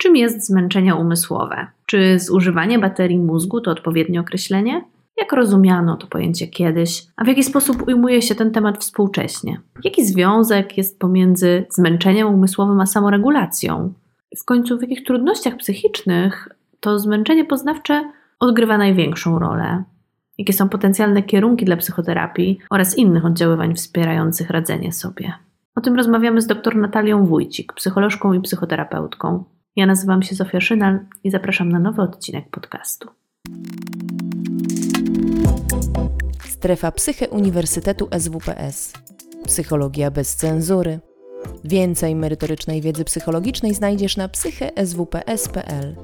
Czym jest zmęczenie umysłowe? Czy zużywanie baterii mózgu to odpowiednie określenie? Jak rozumiano to pojęcie kiedyś, a w jaki sposób ujmuje się ten temat współcześnie? Jaki związek jest pomiędzy zmęczeniem umysłowym a samoregulacją? W końcu, w jakich trudnościach psychicznych to zmęczenie poznawcze odgrywa największą rolę? Jakie są potencjalne kierunki dla psychoterapii oraz innych oddziaływań wspierających radzenie sobie? O tym rozmawiamy z dr Natalią Wójcik, psycholożką i psychoterapeutką. Ja nazywam się Zofia Szynal i zapraszam na nowy odcinek podcastu. Strefa Psyche Uniwersytetu SWPS. Psychologia bez cenzury. Więcej merytorycznej wiedzy psychologicznej znajdziesz na psycheswps.pl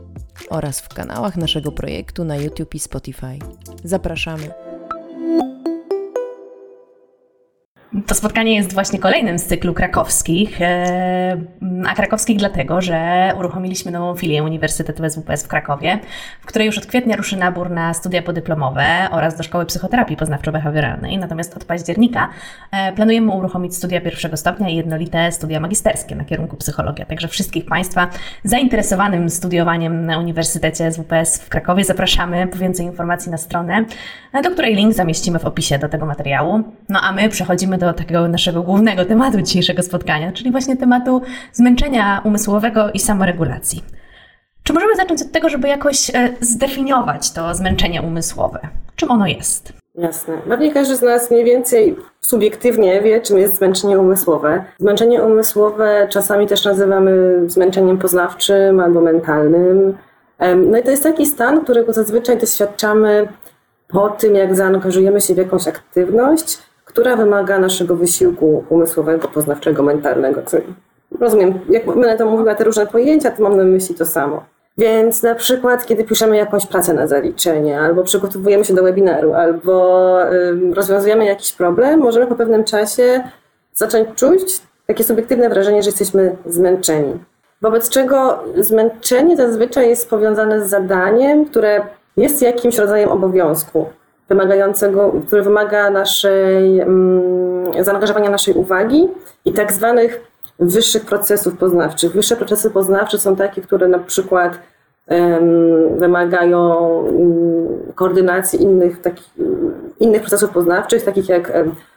oraz w kanałach naszego projektu na YouTube i Spotify. Zapraszamy. To spotkanie jest właśnie kolejnym z cyklu krakowskich, e, a krakowskich dlatego, że uruchomiliśmy nową filię Uniwersytetu SWPS w Krakowie, w której już od kwietnia ruszy nabór na studia podyplomowe oraz do Szkoły Psychoterapii Poznawczo-Behawioralnej. Natomiast od października e, planujemy uruchomić studia pierwszego stopnia i jednolite studia magisterskie na kierunku psychologia. Także wszystkich Państwa zainteresowanym studiowaniem na Uniwersytecie SWPS w Krakowie zapraszamy po więcej informacji na stronę, do której link zamieścimy w opisie do tego materiału. No a my przechodzimy do takiego naszego głównego tematu dzisiejszego spotkania, czyli właśnie tematu zmęczenia umysłowego i samoregulacji. Czy możemy zacząć od tego, żeby jakoś e, zdefiniować to zmęczenie umysłowe? Czym ono jest? Jasne. Pewnie każdy z nas mniej więcej subiektywnie wie, czym jest zmęczenie umysłowe. Zmęczenie umysłowe czasami też nazywamy zmęczeniem poznawczym albo mentalnym. No i to jest taki stan, którego zazwyczaj doświadczamy po tym, jak zaangażujemy się w jakąś aktywność, która wymaga naszego wysiłku umysłowego, poznawczego, mentalnego. Rozumiem, jak będę to mówiła te różne pojęcia, to mam na myśli to samo. Więc na przykład, kiedy piszemy jakąś pracę na zaliczenie, albo przygotowujemy się do webinaru, albo rozwiązujemy jakiś problem, możemy po pewnym czasie zacząć czuć takie subiektywne wrażenie, że jesteśmy zmęczeni. Wobec czego zmęczenie zazwyczaj jest powiązane z zadaniem, które jest jakimś rodzajem obowiązku wymagającego, który wymaga naszej, mm, zaangażowania naszej uwagi i tak zwanych wyższych procesów poznawczych. Wyższe procesy poznawcze są takie, które na przykład wymagają mm, koordynacji innych, takich, innych procesów poznawczych, takich jak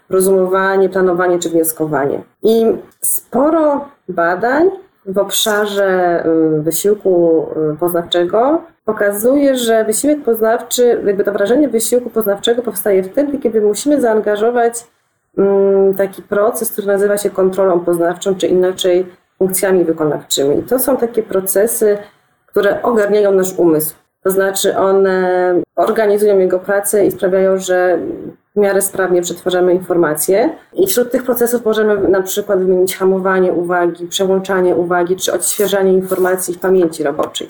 rozumowanie, planowanie czy wnioskowanie. I sporo badań w obszarze wysiłku poznawczego pokazuje, że wysiłek poznawczy, jakby to wrażenie wysiłku poznawczego powstaje wtedy, kiedy musimy zaangażować mm, taki proces, który nazywa się kontrolą poznawczą, czy inaczej funkcjami wykonawczymi. To są takie procesy, które ogarniają nasz umysł. To znaczy one organizują jego pracę i sprawiają, że w miarę sprawnie przetwarzamy informacje. I wśród tych procesów możemy na przykład wymienić hamowanie uwagi, przełączanie uwagi, czy odświeżanie informacji w pamięci roboczej.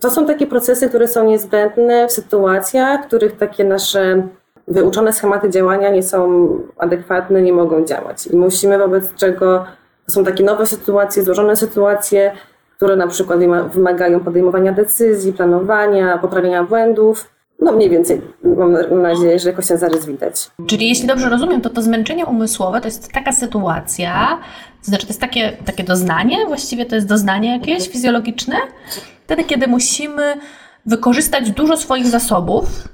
To są takie procesy, które są niezbędne w sytuacjach, w których takie nasze wyuczone schematy działania nie są adekwatne, nie mogą działać. I musimy wobec czego to są takie nowe sytuacje, złożone sytuacje, które na przykład wymagają podejmowania decyzji, planowania, poprawienia błędów. No mniej więcej mam nadzieję, że jakoś ten zarys widać. Czyli jeśli dobrze rozumiem, to to zmęczenie umysłowe to jest taka sytuacja, to znaczy to jest takie, takie doznanie, właściwie to jest doznanie jakieś fizjologiczne, wtedy, kiedy musimy wykorzystać dużo swoich zasobów,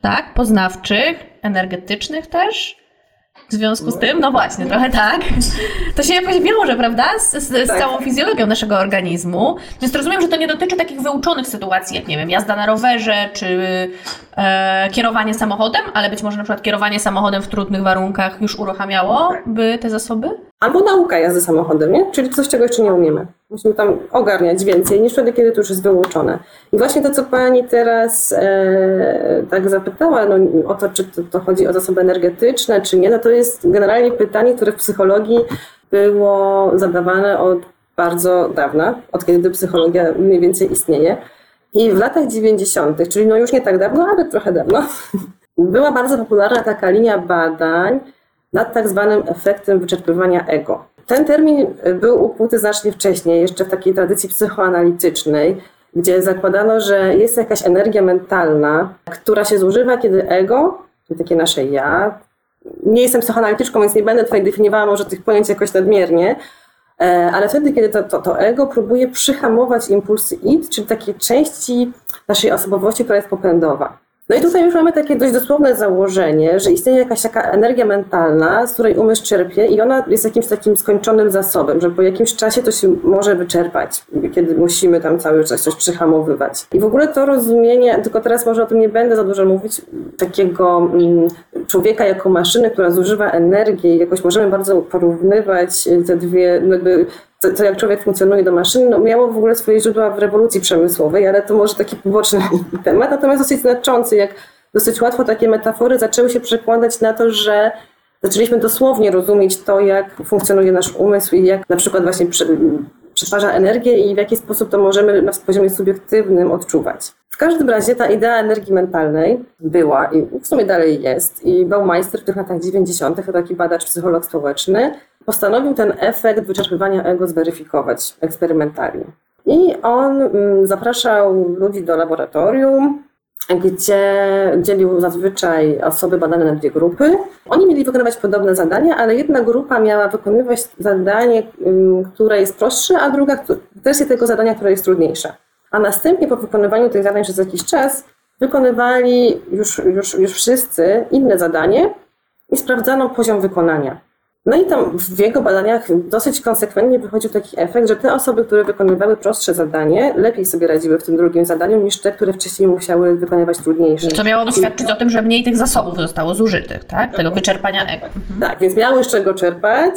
tak, poznawczych, energetycznych też, w związku z tym, no właśnie, trochę tak. To się jakoś wiąże, prawda? Z, z, z tak. całą fizjologią naszego organizmu. Więc rozumiem, że to nie dotyczy takich wyuczonych sytuacji, jak nie wiem, jazda na rowerze, czy e, kierowanie samochodem, ale być może na przykład kierowanie samochodem w trudnych warunkach już uruchamiałoby te zasoby? Albo nauka jazdy samochodem, nie? Czyli coś, czego jeszcze nie umiemy. Musimy tam ogarniać więcej niż wtedy, kiedy to już jest wyłączone. I właśnie to, co Pani teraz e, tak zapytała, no, o to, czy to, to, chodzi o zasoby energetyczne, czy nie, no to jest generalnie pytanie, które w psychologii było zadawane od bardzo dawna, od kiedy psychologia mniej więcej istnieje. I w latach 90., czyli no już nie tak dawno, ale trochę dawno, była bardzo popularna taka linia badań nad tak zwanym efektem wyczerpywania ego. Ten termin był ukuty znacznie wcześniej, jeszcze w takiej tradycji psychoanalitycznej, gdzie zakładano, że jest jakaś energia mentalna, która się zużywa, kiedy ego, czyli takie nasze ja, nie jestem psychoanalityczką, więc nie będę tutaj definiowała może tych pojęć jakoś nadmiernie, E, ale wtedy, kiedy to, to, to ego próbuje przyhamować impulsy id, czyli takie części naszej osobowości, która jest popędowa. No i tutaj już mamy takie dość dosłowne założenie, że istnieje jakaś taka energia mentalna, z której umysł czerpie i ona jest jakimś takim skończonym zasobem, że po jakimś czasie to się może wyczerpać, kiedy musimy tam cały czas coś przyhamowywać. I w ogóle to rozumienie, tylko teraz może o tym nie będę za dużo mówić, takiego mm, człowieka jako maszyny, która zużywa energię i jakoś możemy bardzo porównywać te dwie, jakby to, to, jak człowiek funkcjonuje do maszyny, no miało w ogóle swoje źródła w rewolucji przemysłowej, ale to może taki poboczny temat, natomiast dosyć znaczący, jak dosyć łatwo takie metafory zaczęły się przekładać na to, że zaczęliśmy dosłownie rozumieć to, jak funkcjonuje nasz umysł i jak na przykład właśnie przetwarza energię i w jaki sposób to możemy na poziomie subiektywnym odczuwać. W każdym razie ta idea energii mentalnej była i w sumie dalej jest. I Baumeister w tych latach 90., to taki badacz psycholog społeczny, postanowił ten efekt wyczerpywania ego zweryfikować eksperymentalnie. I on mm, zapraszał ludzi do laboratorium, gdzie dzielił zazwyczaj osoby badane na dwie grupy. Oni mieli wykonywać podobne zadania, ale jedna grupa miała wykonywać zadanie, mm, które jest prostsze, a druga wersję tego zadania, które jest trudniejsza. A następnie po wykonywaniu tych zadań przez jakiś czas wykonywali już, już, już wszyscy inne zadanie i sprawdzano poziom wykonania. No i tam w jego badaniach dosyć konsekwentnie wychodził taki efekt, że te osoby, które wykonywały prostsze zadanie, lepiej sobie radziły w tym drugim zadaniu niż te, które wcześniej musiały wykonywać trudniejsze. Co miało świadczyć o tym, że mniej tych zasobów zostało zużytych, tak? Tego wyczerpania ego. Mhm. Tak, więc miały z czego czerpać,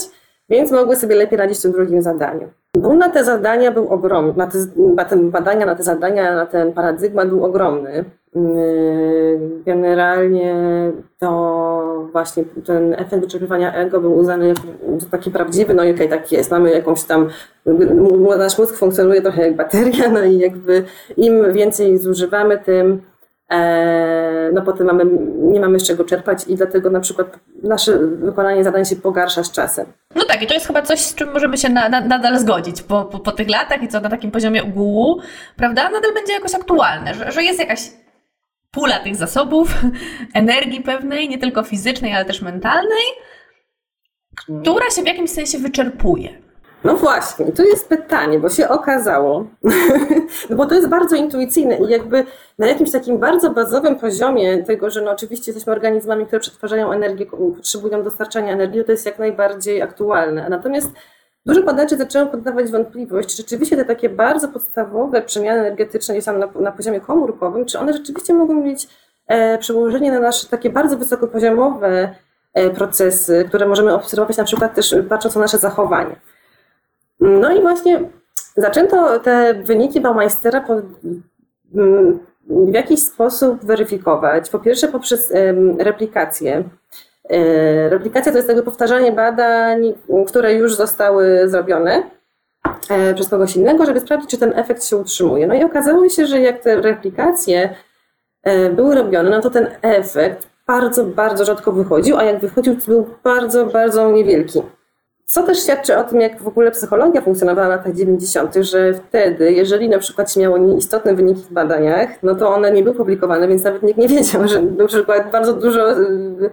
więc mogły sobie lepiej radzić w tym drugim zadaniu. Ból na te zadania był ogromny, na te, na te badania, na te zadania, na ten paradygmat był ogromny. Yy, generalnie to właśnie ten efekt wyczerpywania ego był uznany jako taki prawdziwy, no i okej, tak jest, mamy jakąś tam, nasz mózg funkcjonuje trochę jak bateria, no i jakby im więcej zużywamy, tym e, no potem mamy, nie mamy z czego czerpać i dlatego na przykład nasze wykonanie zadań się pogarsza z czasem. No tak, i to jest chyba coś, z czym możemy się na, na, nadal zgodzić po, po, tych latach i co na takim poziomie ogółu, prawda, nadal będzie jakoś aktualne, że, że jest jakaś pula tych zasobów, energii pewnej, nie tylko fizycznej, ale też mentalnej, która się w jakimś sensie wyczerpuje. No właśnie, tu jest pytanie, bo się okazało, no bo to jest bardzo intuicyjne i jakby na jakimś takim bardzo bazowym poziomie tego, że no oczywiście jesteśmy organizmami, które przetwarzają energię, potrzebują dostarczania energii, to jest jak najbardziej aktualne. Natomiast Dużo badaczy zaczęło poddawać wątpliwość, czy rzeczywiście te takie bardzo podstawowe przemiany energetyczne gdzieś tam na, na poziomie komórkowym, czy one rzeczywiście mogą mieć e, przełożenie na nasze takie bardzo wysokopoziomowe e, procesy, które możemy obserwować na przykład też patrząc na nasze zachowanie. No i właśnie zaczęto te wyniki Baumeistera pod, mm, w jakiś sposób weryfikować. Po pierwsze poprzez replikację replikacja to jest jakby powtarzanie badań, które już zostały zrobione e, przez kogoś innego, żeby sprawdzić, czy ten efekt się utrzymuje. No i okazało się, że jak te replikacje e, były robione, no to ten efekt bardzo, bardzo rzadko wychodził, a jak wychodził, to był bardzo, bardzo niewielki. Co też świadczy o tym, jak w ogóle psychologia funkcjonowała w latach 90., że wtedy, jeżeli na przykład się miało nieistotne wyniki w badaniach, no to one nie były publikowane, więc nawet nikt nie wiedział, że na przykład bardzo dużo E,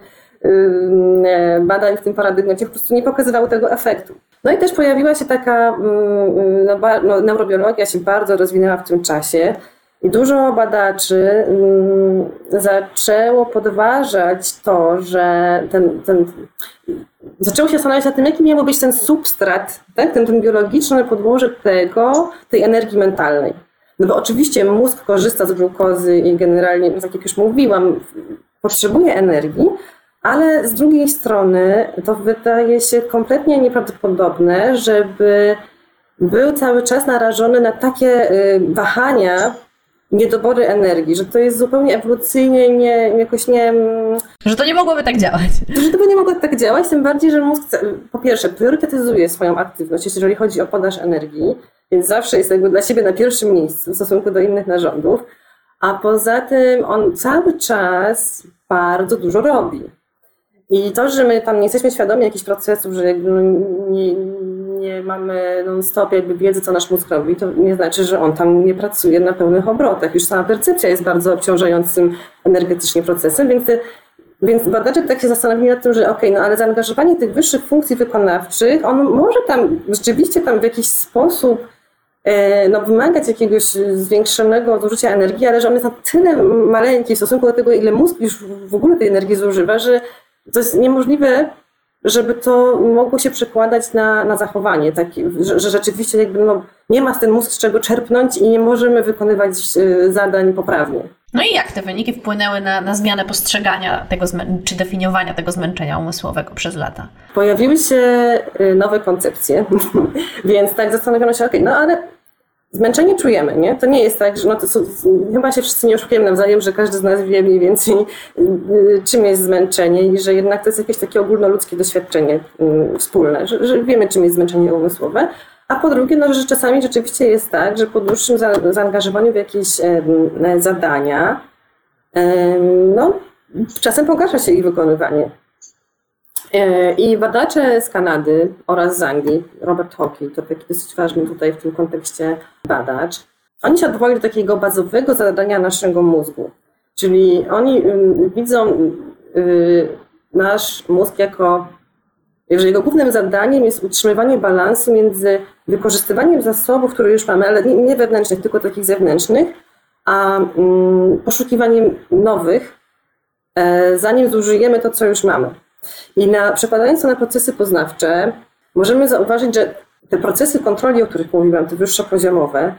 badań w tym paradygmacie po prostu nie pokazywały tego efektu. No i też pojawiła się taka, no, no, neurobiologia się bardzo rozwinęła w tym czasie i dużo badaczy zaczęło podważać to, że ten, ten zaczęło się zastanawiać nad tym, jaki miał być ten substrat, tak? ten, ten biologiczne podłoże tego, tej energii mentalnej. No bo oczywiście mózg korzysta z glukozy i generalnie, tak jak już mówiłam, potrzebuje energii, ale z drugiej strony to wydaje się kompletnie nieprawdopodobne, żeby był cały czas narażony na takie y, wahania, niedobory energii, że to jest zupełnie ewolucyjnie nie, jakoś nie... Mm, że to nie mogłoby tak działać. Że to by nie mogło tak działać, tym bardziej, że mózg po pierwsze priorytetyzuje swoją aktywność, jeżeli chodzi o podaż energii, więc zawsze jest jakby dla siebie na pierwszym miejscu w stosunku do innych narządów, a poza tym on cały czas bardzo dużo robi. I to, że my tam nie jesteśmy świadomi jakichś procesów, że nie, nie mamy non-stop jakby wiedzy, co nasz mózg robi, to nie znaczy, że on tam nie pracuje na pełnych obrotach. Już sama percepcja jest bardzo obciążającym energetycznie procesem, więc Więc badacze tak się zastanowili nad tym, że okej, okay, no ale zaangażowanie tych wyższych funkcji wykonawczych, on może tam rzeczywiście tam w jakiś sposób e, no, wymagać jakiegoś zwiększonego zużycia energii, ale że on jest na tyle maleńki w stosunku do tego, ile mózg już w ogóle tej energii zużywa, że to jest niemożliwe, żeby to mogło się przekładać na, na zachowanie, tak, że, że rzeczywiście jakby no, nie ma z ten mózg z czego czerpnąć i nie możemy wykonywać e, zadań poprawnie. No i jak te wyniki wpłynęły na, na zmianę postrzegania tego czy definiowania tego zmęczenia umysłowego przez lata? Pojawiły się y, nowe koncepcje, więc tak zastanowiono się, ok, no ale zmęczenie czujemy, nie? To nie jest tak, że no to, chyba się wszyscy nie oszukujemy nawzajem, że każdy z nas wie mniej więcej y, y, czym jest zmęczenie i że jednak to jest jakieś takie ogólnoludzkie doświadczenie wspólne, że, że wiemy czym jest zmęczenie umysłowe, a po drugie, no, że czasami rzeczywiście jest tak, że po dłuższym za, zaangażowaniu w jakieś zadania, no, czasem pogarsza się ich wykonywanie. E, I badacze z Kanady oraz z Anglii, Robert Hockey, to taki dosyć ważny tutaj w tym kontekście badacz, oni się odwołali do takiego bazowego zadania naszego mózgu. Czyli oni widzą y, nasz mózg jako że jego głównym zadaniem jest utrzymywanie balansu między wykorzystywaniem zasobów, które już mamy, ale nie wewnętrznych, tylko takich zewnętrznych, a poszukiwaniem nowych, e, zanim zużyjemy to, co już mamy. I na, przekładając to na procesy poznawcze, możemy zauważyć, że te procesy kontroli, o których mówiłam, te wyższopoziomowe,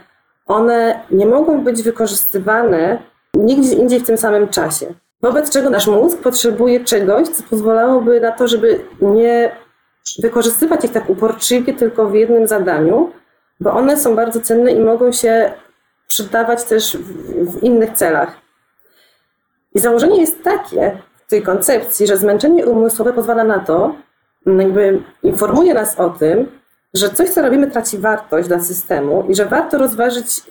one nie mogą być wykorzystywane nigdzie indziej w tym samym czasie. Wobec czego nasz mózg potrzebuje czegoś, co pozwalałoby na to, żeby nie wykorzystywać ich tak uporczywie tylko w jednym zadaniu, bo one są bardzo cenne i mogą się przydawać też w, w innych celach. I założenie jest takie tej koncepcji, że zmęczenie umysłowe pozwala na to, jakby informuje nas o tym, że coś, co robimy, traci wartość dla systemu i że warto rozważyć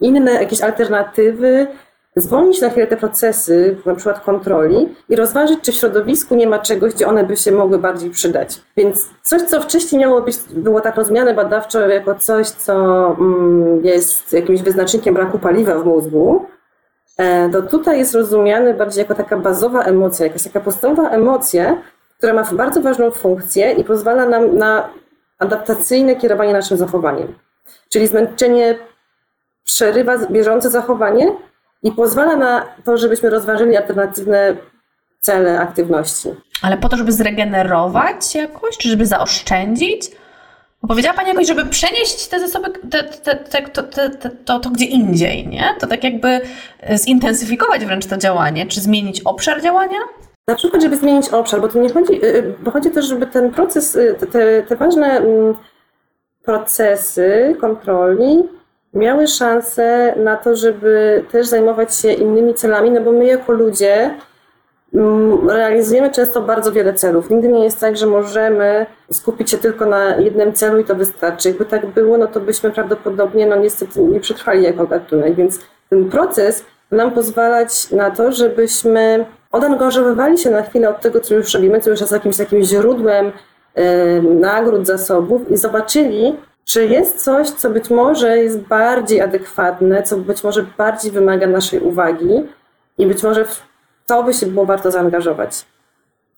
inne jakieś alternatywy, zwolnić na chwilę te procesy, na przykład kontroli i rozważyć, czy w środowisku nie ma czegoś, gdzie one by się mogły bardziej przydać. Więc coś, co wcześniej miało być, było tak rozumiane badawczo jako coś, co mm, jest jakimś wyznacznikiem braku paliwa w mózgu, to tutaj jest rozumiane bardziej jako taka bazowa emocja, jakaś taka podstawowa emocja, która ma bardzo ważną funkcję i pozwala nam na adaptacyjne kierowanie naszym zachowaniem. Czyli zmęczenie przerywa bieżące zachowanie, i pozwala na to, żebyśmy rozważyli alternatywne cele aktywności. Ale po to, żeby zregenerować jakoś, czy żeby zaoszczędzić? Bo powiedziała Pani jakoś, żeby przenieść te zasoby, te, te, te, to, to, to gdzie indziej, nie? To tak jakby zintensyfikować wręcz to działanie, czy zmienić obszar działania? Na przykład, żeby zmienić obszar, bo to nie chodzi, y, y, bo chodzi też, żeby ten proces, te, te ważne mm, procesy kontroli miały szansę na to, żeby też zajmować się innymi celami, no bo my jako ludzie realizujemy często bardzo wiele celów. Nigdy nie jest tak, że możemy skupić się tylko na jednym celu i to wystarczy. Jakby tak było, no to byśmy prawdopodobnie, no niestety nie przetrwali jako gatunek, więc ten proces nam pozwalać na to, żebyśmy odangażowywali się na chwilę od tego, co już robimy, co już jest jakimś takim źródłem nagród, zasobów i zobaczyli, czy jest coś, co być może jest bardziej adekwatne, co być może bardziej wymaga naszej uwagi i być może w to by się było warto zaangażować?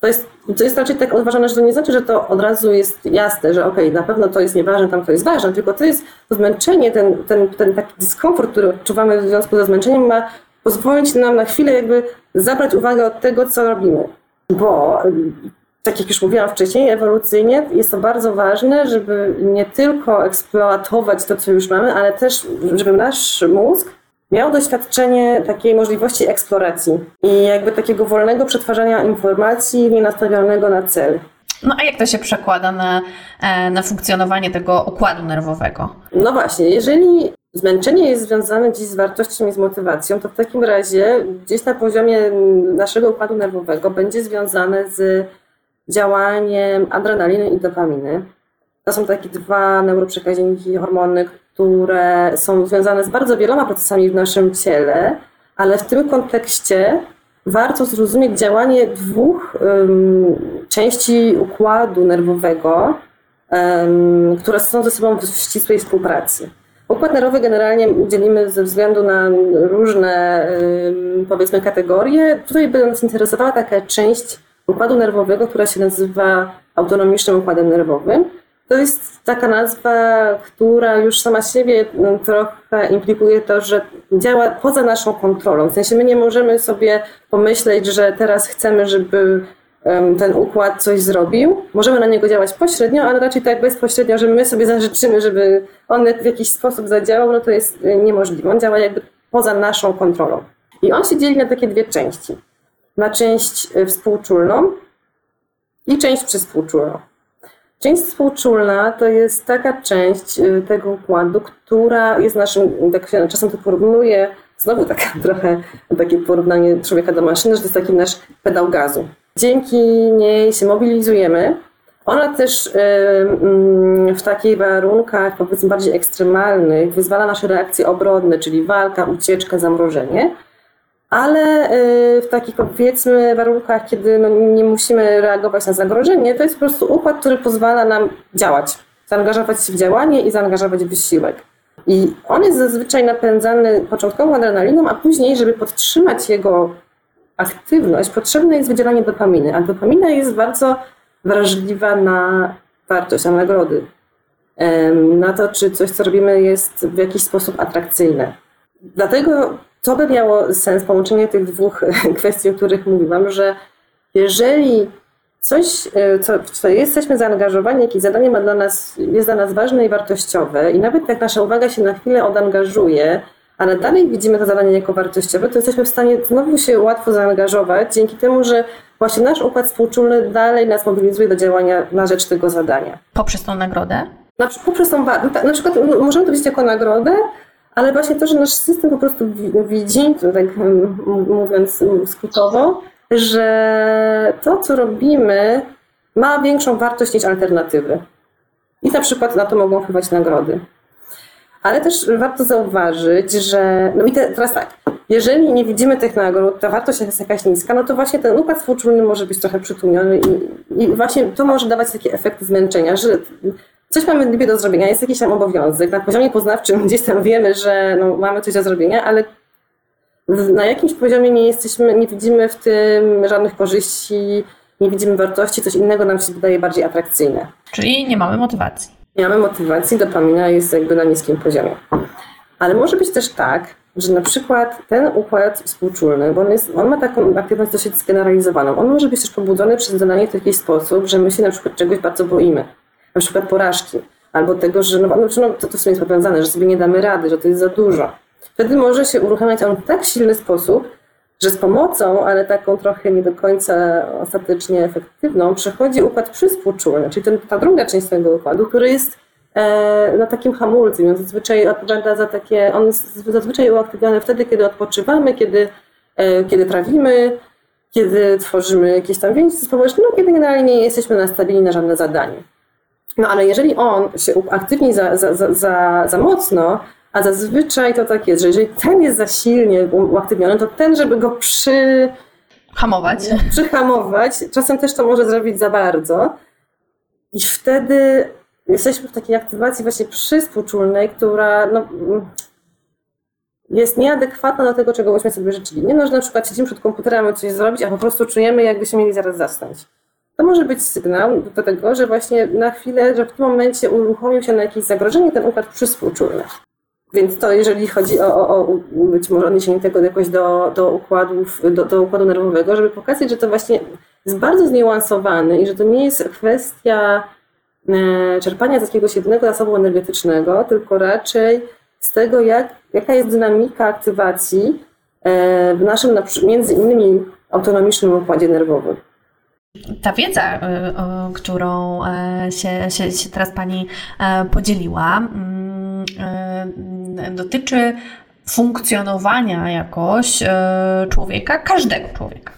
To jest, to jest raczej tak odważane, że to nie znaczy, że to od razu jest jasne, że okej, okay, na pewno to jest nieważne, tam to jest ważne, tylko to jest to zmęczenie, ten, ten, ten taki dyskomfort, który odczuwamy w związku ze zmęczeniem, ma pozwolić nam na chwilę jakby zabrać uwagę od tego, co robimy. Bo tak jak już mówiłam wcześniej, ewolucyjnie jest to bardzo ważne, żeby nie tylko eksploatować to, co już mamy, ale też, żeby nasz mózg miał doświadczenie takiej możliwości eksploracji i jakby takiego wolnego przetwarzania informacji, nie nastawionego na cel. No a jak to się przekłada na, e, na funkcjonowanie tego układu nerwowego? No właśnie, jeżeli zmęczenie jest związane dziś z wartością i z motywacją, to w takim razie gdzieś na poziomie naszego układu nerwowego będzie związane z działaniem adrenaliny i dopaminy. To są takie dwa neuroprzekaźniki, hormony, które są związane z bardzo wieloma procesami w naszym ciele, ale w tym kontekście warto zrozumieć działanie dwóch um, części układu nerwowego, um, które są ze sobą w ścisłej współpracy. Układ nerwowy generalnie dzielimy ze względu na różne, powiedzmy, kategorie. Tutaj by nas interesowała taka część układu nerwowego, która się nazywa autonomicznym układem nerwowym. To jest taka nazwa, która już sama siebie trochę implikuje to, że działa poza naszą kontrolą. W sensie my nie możemy sobie pomyśleć, że teraz chcemy, żeby ten układ coś zrobił. Możemy na niego działać pośrednio, ale raczej tak bezpośrednio, że my sobie zażyczymy, żeby on w jakiś sposób zadziałał, no to jest e, niemożliwe. On działa jakby poza naszą kontrolą. I on się dzieli na takie dwie części. Na część e, współczulną i część przyspółczulną. Część współczulna to jest taka część e, tego układu, która jest naszym, tak się czasem to porównuje, znowu taka trochę takie porównanie człowieka do maszyny, że to jest taki nasz pedał gazu. Dzięki niej się mobilizujemy. Ona też w takich warunkach, powiedzmy bardziej ekstremalnych, wyzwala nasze reakcje obronne, czyli walka, ucieczka, zamrożenie. Ale y, w takich powiedzmy warunkach, kiedy no nie musimy reagować na zagrożenie, to jest po prostu układ, który pozwala nam działać, zaangażować się w działanie i zaangażować w wysiłek. I on jest zazwyczaj napędzany początkowo adrenaliną, a później, żeby podtrzymać jego aktywność, potrzebne jest wydzielanie dopaminy, a dopamina jest bardzo wrażliwa na wartość, na nagrody, na to, czy coś, co robimy, jest w jakiś sposób atrakcyjne. Dlatego to by miało sens, połączenie tych dwóch kwestii, o których mówiłam, że jeżeli coś, e, co, w co jesteśmy zaangażowani, jakieś zadanie ma dla nas, jest dla nas ważne i wartościowe i nawet jak nasza uwaga się na chwilę odangażuje, ale dalej widzimy to zadanie jako wartościowe, to jesteśmy w stanie znowu się łatwo zaangażować dzięki temu, że właśnie nasz układ współczulny dalej nas mobilizuje do działania na rzecz tego zadania. Poprzez tą nagrodę? Na, poprzez tą, na przykład możemy to widzieć jako nagrodę, ale właśnie to, że nasz system po prostu widzi, tak mówiąc skrótowo, że to, co robimy, ma większą wartość niż alternatywy. I na przykład na to mogą wpływać nagrody. Ale też warto zauważyć, że. No i te, teraz tak, jeżeli nie widzimy tych nagród, ta wartość jest jakaś niska, no to właśnie ten układ współczulny może być trochę przytłumiony i, i właśnie to może dawać taki efekt zmęczenia, że coś mamy niby do zrobienia, jest jakiś tam obowiązek. Na poziomie poznawczym gdzieś tam wiemy, że no, mamy coś do zrobienia, ale na jakimś poziomie nie jesteśmy, nie widzimy w tym żadnych korzyści, nie widzimy wartości, coś innego nam się wydaje bardziej atrakcyjne. Czyli nie mamy motywacji nie mamy motywacji, dopamina jest jakby na niskim poziomie. Ale może być też tak, że na przykład ten układ współczulny, bo on, jest, on ma taką aktywność dosyć zgeneralizowaną, on może być też pobudzony przez zadanie w jakiś sposób, że my się na przykład czegoś bardzo boimy, na przykład porażki, albo tego, że no, no, no to, to w sumie jest powiązane, że sobie nie damy rady, że to jest za dużo. Wtedy może się uruchamiać on w tak silny sposób, że z pomocą, ale taką trochę nie do końca ostatecznie efektywną, przechodzi układ przyspółczulny, czyli ten, ta druga część tego układu, który jest e, na takim hamulcem. On zazwyczaj odpowiada za takie, on jest zazwyczaj uaktywniony wtedy, kiedy odpoczywamy, kiedy, e, kiedy trawimy, kiedy tworzymy jakieś tam więzi społeczne, no kiedy generalnie nie jesteśmy nastawieni na żadne zadanie. No ale jeżeli on się aktywni za, za, za, za, za mocno, a zazwyczaj to tak jest, że jeżeli ten jest za silnie uaktywniony, to ten, żeby go przy... Hamować. Przyhamować, czasem też to może zrobić za bardzo. I wtedy jesteśmy w takiej aktywacji właśnie przyspółczulnej, która no, jest nieadekwatna do tego, czego byśmy sobie życzyli. Nie no, że na przykład siedzimy przed komputerem, coś zrobić, a po prostu czujemy, jakbyśmy mieli zaraz zasnąć. To może być sygnał do tego, że właśnie na chwilę, że w tym momencie uruchomił się na jakieś zagrożenie ten układ przyspółczulny. Więc to jeżeli chodzi o, o, o być może odniesienie tego jakoś do, do układów, do, do układu nerwowego, żeby pokazać, że to właśnie jest bardzo zniuansowany i że to nie jest kwestia e, czerpania z jakiegoś jednego zasobu energetycznego, tylko raczej z tego, jak, jaka jest dynamika aktywacji e, w naszym między innymi autonomicznym układzie nerwowym. Ta wiedza, e, którą się, się, się teraz Pani podzieliła, mm, dotyczy funkcjonowania jakoś e, człowieka, każdego człowieka.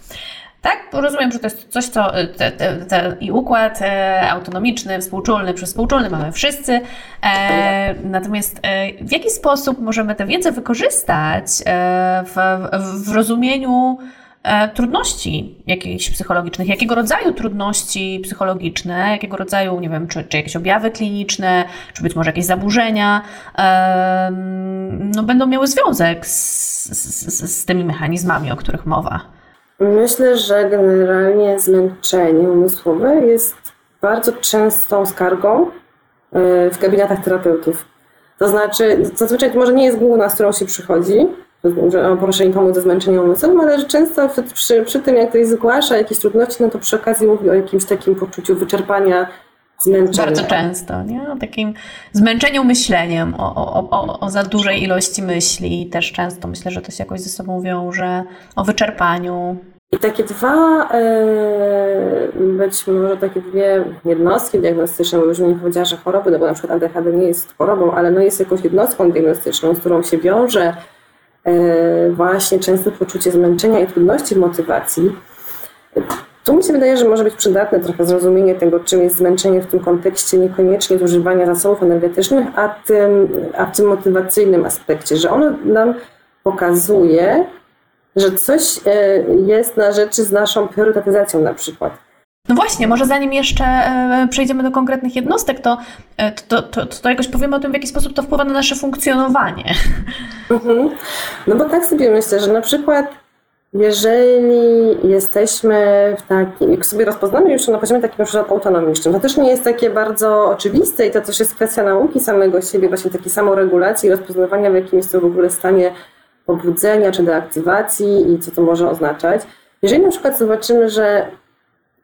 Tak? Rozumiem, że to jest coś, co te, te, te, i układ e, autonomiczny, współczulny, przyspółczulny mamy wszyscy. E, natomiast e, w jaki sposób możemy tę wiedzę wykorzystać e, w, w, w rozumieniu e, trudności jakichś psychologicznych, jakiego rodzaju trudności psychologiczne, jakiego rodzaju, nie wiem, czy, czy jakieś objawy kliniczne, czy być może jakieś zaburzenia, e, no, będą miały związek z, z, z tymi mechanizmami, o których mowa. Myślę, że generalnie zmęczenie umysłowe jest bardzo częstą skargą e, w gabinetach terapeutów. To znaczy, zazwyczaj to może nie jest główna, z którą się przychodzi, że proszę mi pomóc ze zmęczeniem umysłowym, ale że często przy, przy, tym, jak ktoś zgłasza jakieś trudności, no to przy okazji mówi o jakimś takim poczuciu wyczerpania, zmęczenia. Bardzo często, nie? O takim zmęczeniu myśleniem, o, o, o, o za dużej ilości myśli. Też często myślę, że to się jakoś ze sobą wiąże, o wyczerpaniu. I takie dwa, e, być może takie dwie jednostki diagnostyczne, bo już nie powiedziała, że choroby, no bo na przykład ADHD nie jest chorobą, ale no jest jakąś jednostką diagnostyczną, z którą się wiąże właśnie częste poczucie zmęczenia i trudności w motywacji. Tu mi się wydaje, że może być przydatne trochę zrozumienie tego, czym jest zmęczenie w tym kontekście niekoniecznie zużywania zasobów energetycznych, a, tym, a w tym motywacyjnym aspekcie, że ono nam pokazuje, że coś e, jest na rzeczy z naszą priorytetyzacją na przykład. No właśnie, może zanim jeszcze e, przejdziemy do konkretnych jednostek, to, e, to, to, to, jakoś powiemy o tym, w jaki sposób to wpływa na nasze funkcjonowanie. Mhm. No bo tak sobie myślę, że na przykład jeżeli jesteśmy w takim, jak sobie rozpoznamy już na poziomie takim na przykład autonomicznym, to też nie jest takie bardzo oczywiste i to też jest kwestia nauki samego siebie, właśnie takiej samoregulacji, rozpoznawania w jakim jest to w ogóle stanie pobudzenia czy deaktywacji i co to może oznaczać. Jeżeli na przykład zobaczymy, że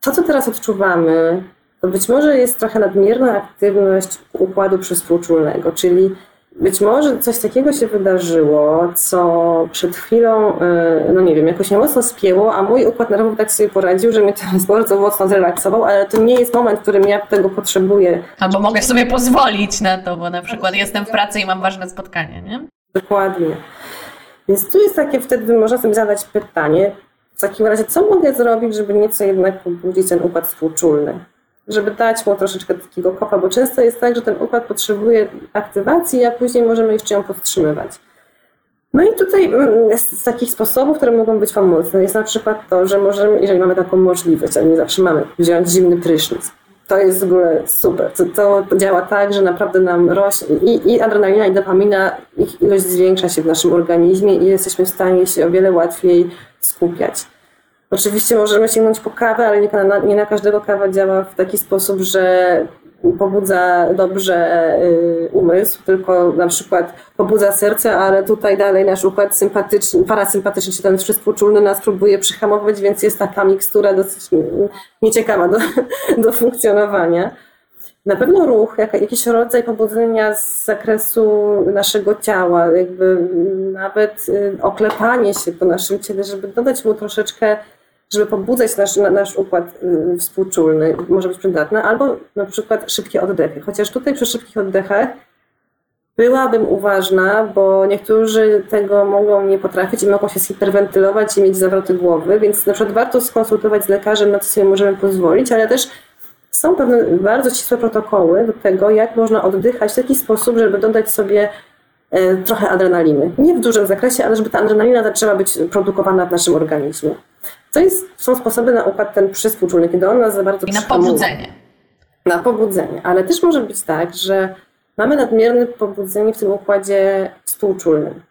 to, co teraz odczuwamy, to być może jest trochę nadmierna aktywność układu przyspółczulnego, czyli być może coś takiego się wydarzyło, co przed chwilą, e, no nie wiem, jakoś mocno spięło, a mój układ nerwowy tak sobie poradził, że mnie teraz bardzo mocno zrelaksował, ale to nie jest moment, w którym ja tego potrzebuję. Albo mogę sobie pozwolić na to, bo na przykład jestem w pracy i mam ważne spotkanie, nie? Dokładnie. Więc tu jest takie, wtedy można sobie zadać pytanie, w takim razie, co mogę zrobić, żeby nieco jednak pobudzić ten układ współczulny? Żeby dać mu troszeczkę takiego kopa, bo często jest tak, że ten układ potrzebuje aktywacji, a później możemy jeszcze ją podtrzymywać. No i tutaj mm, z takich sposobów, które mogą być pomocne, jest na przykład to, że możemy, jeżeli mamy taką możliwość, ale nie zawsze mamy, wziąć zimny prysznic to jest w ogóle super. To, to działa tak, że naprawdę nam rośnie i, i adrenalina, i dopamina, ich ilość zwiększa się w naszym organizmie i jesteśmy w stanie się o wiele łatwiej skupiać. Oczywiście możemy sięgnąć po kawę, ale nie na, nie na każdego kawa działa w taki sposób, że pobudza dobrze y, umysł, tylko na przykład pobudza serce, ale tutaj dalej nasz układ sympatyczny, parasympatyczny, czy ten współczulny nas próbuje przyhamować, więc jest taka mikstura dosyć nieciekawa do, do funkcjonowania. Na pewno ruch, jakiś rodzaj pobudzenia z zakresu naszego ciała, jakby nawet y, oklepanie się po naszym ciele, żeby dodać mu troszeczkę żeby pobudzać nasz, nasz układ y, współczulny, może być przydatne, albo na przykład szybkie oddechy. Chociaż tutaj przy szybkich oddechach byłabym uważna, bo niektórzy tego mogą nie potrafić i mogą się hiperwentylować i mieć zawroty głowy, więc na przykład warto skonsultować z lekarzem, na co sobie możemy pozwolić, ale też są pewne bardzo ścisłe protokoły do tego, jak można oddychać w taki sposób, żeby dodać sobie e, trochę adrenaliny. Nie w dużym zakresie, ale żeby ta adrenalina zaczęła być produkowana w naszym organizmie. To jest, są sposoby na układ ten przyspółczulny, kiedy on nas za bardzo I na pobudzenie. Na pobudzenie, ale też może być tak, że mamy nadmierne pobudzenie w tym układzie współczulnym,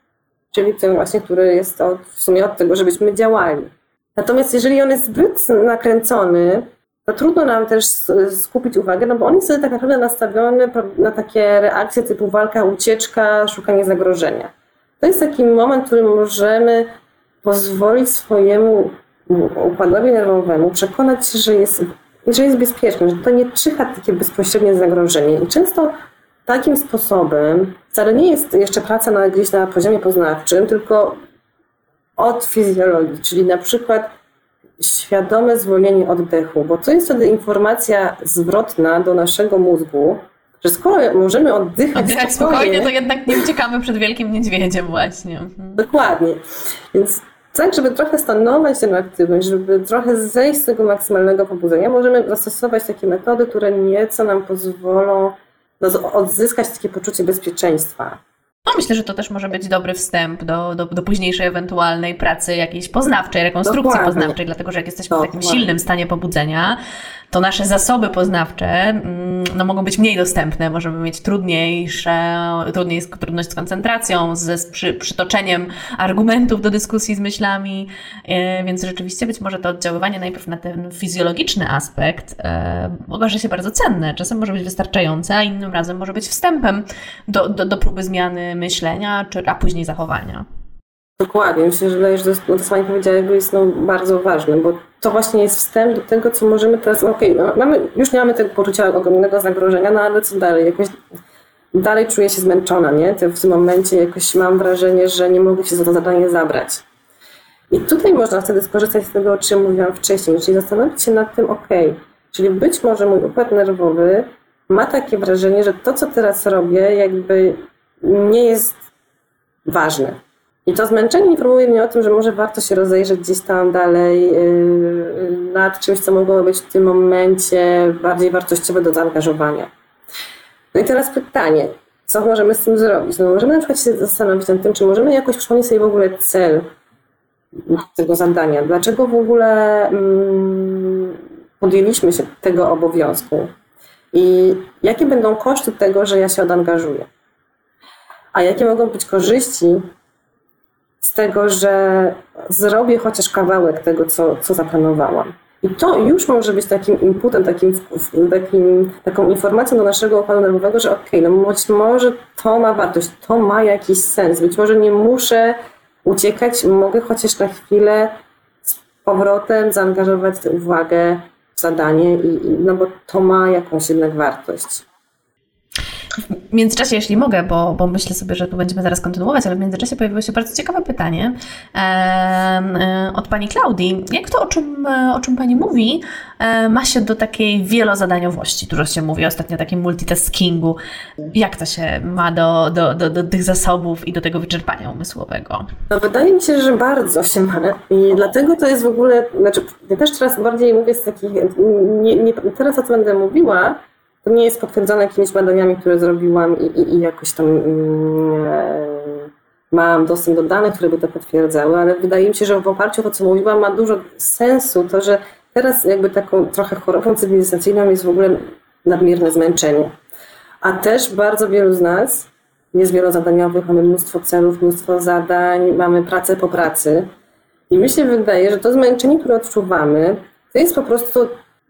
czyli tym właśnie, który jest od, w sumie od tego, żebyśmy działali. Natomiast jeżeli on jest zbyt nakręcony, to trudno nam też skupić uwagę, no bo on jest wtedy tak naprawdę nastawiony na takie reakcje typu walka, ucieczka, szukanie zagrożenia. To jest taki moment, w którym możemy pozwolić swojemu układowi nerwowemu przekonać się, że jest, że jest bezpieczny, że to nie czyha takie bezpośrednie zagrożenie. I często takim sposobem wcale nie jest jeszcze praca na, gdzieś na poziomie poznawczym, tylko od fizjologii, czyli na przykład świadome zwolnienie oddechu, bo to jest wtedy informacja zwrotna do naszego mózgu, że skoro możemy oddychać, oddychać spokojnie, spokojnie, to jednak nie uciekamy przed wielkim niedźwiedziem właśnie. Mhm. Dokładnie. Więc tak, żeby trochę stanować tę aktywność, żeby trochę zejść z tego maksymalnego pobudzenia, możemy zastosować takie metody, które nieco nam pozwolą no, odzyskać takie poczucie bezpieczeństwa. No myślę, że to też może być dobry wstęp do, do, do późniejszej ewentualnej pracy jakiejś poznawczej, rekonstrukcji Dokładnie. poznawczej, dlatego że jak jesteśmy w takim Dokładnie. silnym stanie pobudzenia, to nasze zasoby poznawcze mm, no, mogą być mniej dostępne, możemy mieć trudniejsze, trudniej, trudność z koncentracją, z przy, przytoczeniem argumentów do dyskusji z myślami, e, więc rzeczywiście być może to oddziaływanie najpierw na ten fizjologiczny aspekt e, okaże się bardzo cenne. Czasem może być wystarczające, a innym razem może być wstępem do, do, do próby zmiany myślenia, czy, a później zachowania. Dokładnie. Myślę, że no to co Pani powiedziała, jakby jest no, bardzo ważne, bo to właśnie jest wstęp do tego, co możemy teraz, okej, no, mamy, już nie mamy tego poczucia ogromnego zagrożenia, no ale co dalej? Jakoś dalej czuję się zmęczona, nie? To w tym momencie jakoś mam wrażenie, że nie mogę się za to zadanie zabrać. I tutaj można wtedy skorzystać z tego, o czym mówiłam wcześniej, czyli zastanowić się nad tym, okej, czyli być może mój układ nerwowy ma takie wrażenie, że to, co teraz robię, jakby nie jest ważne. I to zmęczenie informuje mnie o tym, że może warto się rozejrzeć gdzieś tam dalej yy, nad czymś, co mogło być w tym momencie bardziej wartościowe do zaangażowania. No i teraz pytanie, co możemy z tym zrobić? No możemy na przykład się zastanowić nad tym, czy możemy jakoś przypomnieć sobie w ogóle cel tego zadania. Dlaczego w ogóle mm, podjęliśmy się tego obowiązku? I jakie będą koszty tego, że ja się odangażuję? A jakie mogą być korzyści z tego, że zrobię chociaż kawałek tego, co, co zaplanowałam. I to już może być takim inputem, takim, takim, taką informacją do naszego układu nerwowego, że okej, no być może to ma wartość, to ma jakiś sens. Być może nie muszę uciekać, mogę chociaż na chwilę z powrotem zaangażować tę uwagę w zadanie, i, i, no bo to ma jakąś jednak wartość. W międzyczasie, jeśli mogę, bo, bo myślę sobie, że tu będziemy zaraz kontynuować, ale w międzyczasie pojawiło się bardzo ciekawe pytanie e, od pani Klaudii. Jak to, o czym, e, o czym pani mówi, e, ma się do takiej wielozadaniowości? Dużo się mówi ostatnio o takim multitaskingu. Jak to się ma do, do, do, do tych zasobów i do tego wyczerpania umysłowego? No wydaje mi się, że bardzo się ma. I dlatego to jest w ogóle, znaczy ja też teraz bardziej mówię z takich, nie, nie, teraz o co będę mówiła, to nie jest potwierdzone jakimiś badaniami, które zrobiłam i, i, i jakoś tam mm, e, mam dostęp do danych, które by to potwierdzały, ale wydaje mi się, że w oparciu o to, co mówiłam, ma dużo sensu to, że teraz jakby taką trochę chorobą cywilizacyjną jest w ogóle nadmierne zmęczenie. A też bardzo wielu z nas jest wielozadaniowych, mamy mnóstwo celów, mnóstwo zadań, mamy pracę po pracy. I mi się wydaje, że to zmęczenie, które odczuwamy, to jest po prostu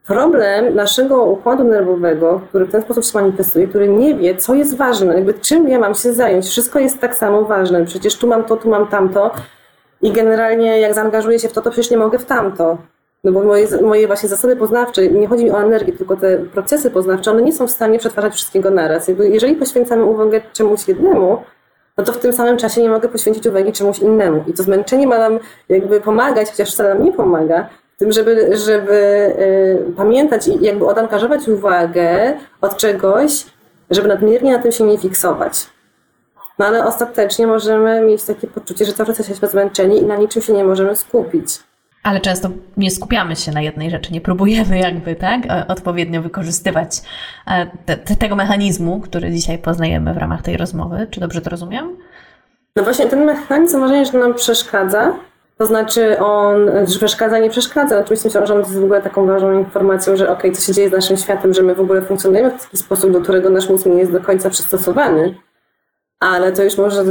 problem naszego układu nerwowego, który w ten sposób się manifestuje, który nie wie, co jest ważne, jakby czym ja mam się zająć. Wszystko jest tak samo ważne. Przecież tu mam to, tu mam tamto. I generalnie jak zaangażuję się w to, to przecież nie mogę w tamto. No bo moje, moje właśnie zasoby poznawcze, nie chodzi mi o energię, tylko te procesy poznawcze, one nie są w stanie przetwarzać wszystkiego naraz. Jakby jeżeli poświęcamy uwagę czemuś jednemu, no to w tym samym czasie nie mogę poświęcić uwagi czemuś innemu. I to zmęczenie ma nam jakby pomagać, chociaż wcale nam nie pomaga, tym, żeby, żeby y, pamiętać i jakby odangażować uwagę od czegoś, żeby nadmiernie na tym się nie fiksować. No ale ostatecznie możemy mieć takie poczucie, że cały czas jesteśmy zmęczeni i na niczym się nie możemy skupić. Ale często nie skupiamy się na jednej rzeczy, nie próbujemy jakby, tak, odpowiednio wykorzystywać e, te, te, tego mechanizmu, który dzisiaj poznajemy w ramach tej rozmowy. Czy dobrze to rozumiem? No właśnie ten mechanizm mam wrażenie, że nam przeszkadza. To znaczy on, że przeszkadza, nie przeszkadza. Oczywiście myślę, że on jest w ogóle taką ważną informacją, że okej, co się dzieje z naszym światem, że my w ogóle funkcjonujemy w taki sposób, do którego nasz mózg nie jest do końca przystosowany. Ale to już może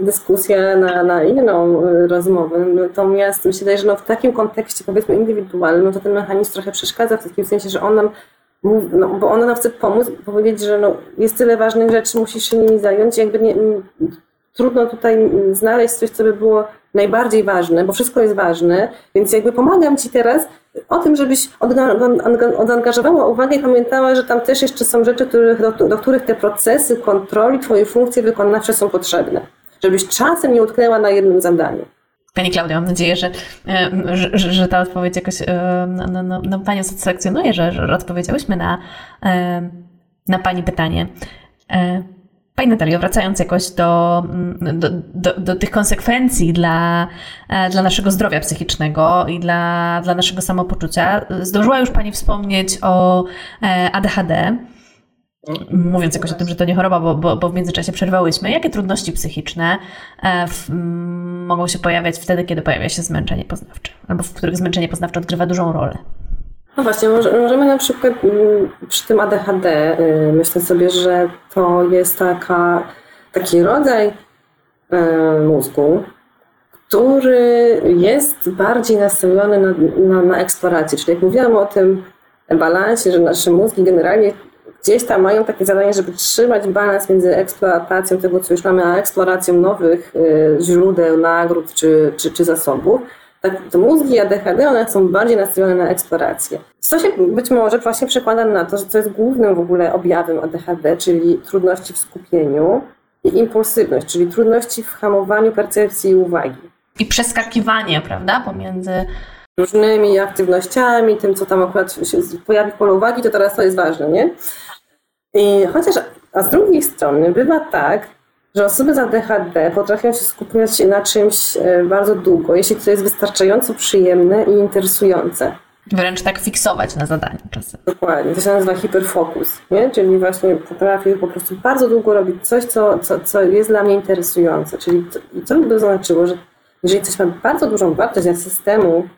dyskusja na, na inną rozmowę. Natomiast mi się wydaje, że no w takim kontekście powiedzmy indywidualnym, no to ten mechanizm trochę przeszkadza w takim sensie, że on nam no, bo on nam chce pomóc, powiedzieć, że no, jest tyle ważnych rzeczy, musisz się nimi zająć. Jakby nie, trudno tutaj znaleźć coś, co by było najbardziej ważne, bo wszystko jest ważne, więc jakby pomagam Ci teraz o tym, żebyś odangażowała uwagę i pamiętała, że tam też jeszcze są rzeczy, do, do których te procesy kontroli, Twoje funkcje wykonawcze są potrzebne. Żebyś czasem nie utknęła na jednym zadaniu. Pani Klaudia, mam nadzieję, że, że, że ta odpowiedź jakoś no, no, no, Panią satysfakcjonuje, że, że odpowiedziałyśmy na, na Pani pytanie. Pani Natalio, wracając jakoś do, do, do, do, tych konsekwencji dla, dla naszego zdrowia psychicznego i dla, dla naszego samopoczucia, zdążyła już Pani wspomnieć o ADHD. mówiąc jakoś o tym, że to nie choroba, bo, bo, bo w międzyczasie przerwałyśmy, jakie trudności psychiczne e, w, mogą się pojawiać wtedy, kiedy pojawia się zmęczenie poznawcze, albo w których zmęczenie poznawcze odgrywa dużą rolę? No właśnie, może, możemy na przykład mm, przy tym ADHD y, myślę sobie, że to jest taka, taki rodzaj y, mózgu, który jest bardziej nastawiony na, na, na eksplorację. Czyli jak mówiłam o tym balansie, że nasze mózgi generalnie gdzieś tam mają takie zadanie, żeby trzymać balans między eksploatacją tego, co już mamy, a eksploracją nowych y, źródeł, nagród czy, czy, czy zasobów. Tak, to mózgi ADHD, one są bardziej nastawione na eksplorację. Co się być może właśnie przekłada na to, że to jest głównym w ogóle objawem ADHD, czyli trudności w skupieniu i impulsywność, czyli trudności w hamowaniu percepcji i uwagi. I przeskakiwanie, prawda, pomiędzy różnymi aktywnościami, tym, co tam akurat się pojawi w polu uwagi, to teraz to jest ważne, nie? I chociaż, a z drugiej strony bywa tak, że osoby z ADHD potrafią się skupiać na czymś e, bardzo długo, jeśli to jest wystarczająco przyjemne i interesujące. Wręcz tak fiksować na zadaniu czasem. Dokładnie, to się nazywa hiperfokus, nie? czyli właśnie potrafię po prostu bardzo długo robić coś, co, co, co jest dla mnie interesujące. Czyli to, co by znaczyło, że jeżeli coś ma bardzo dużą wartość dla systemu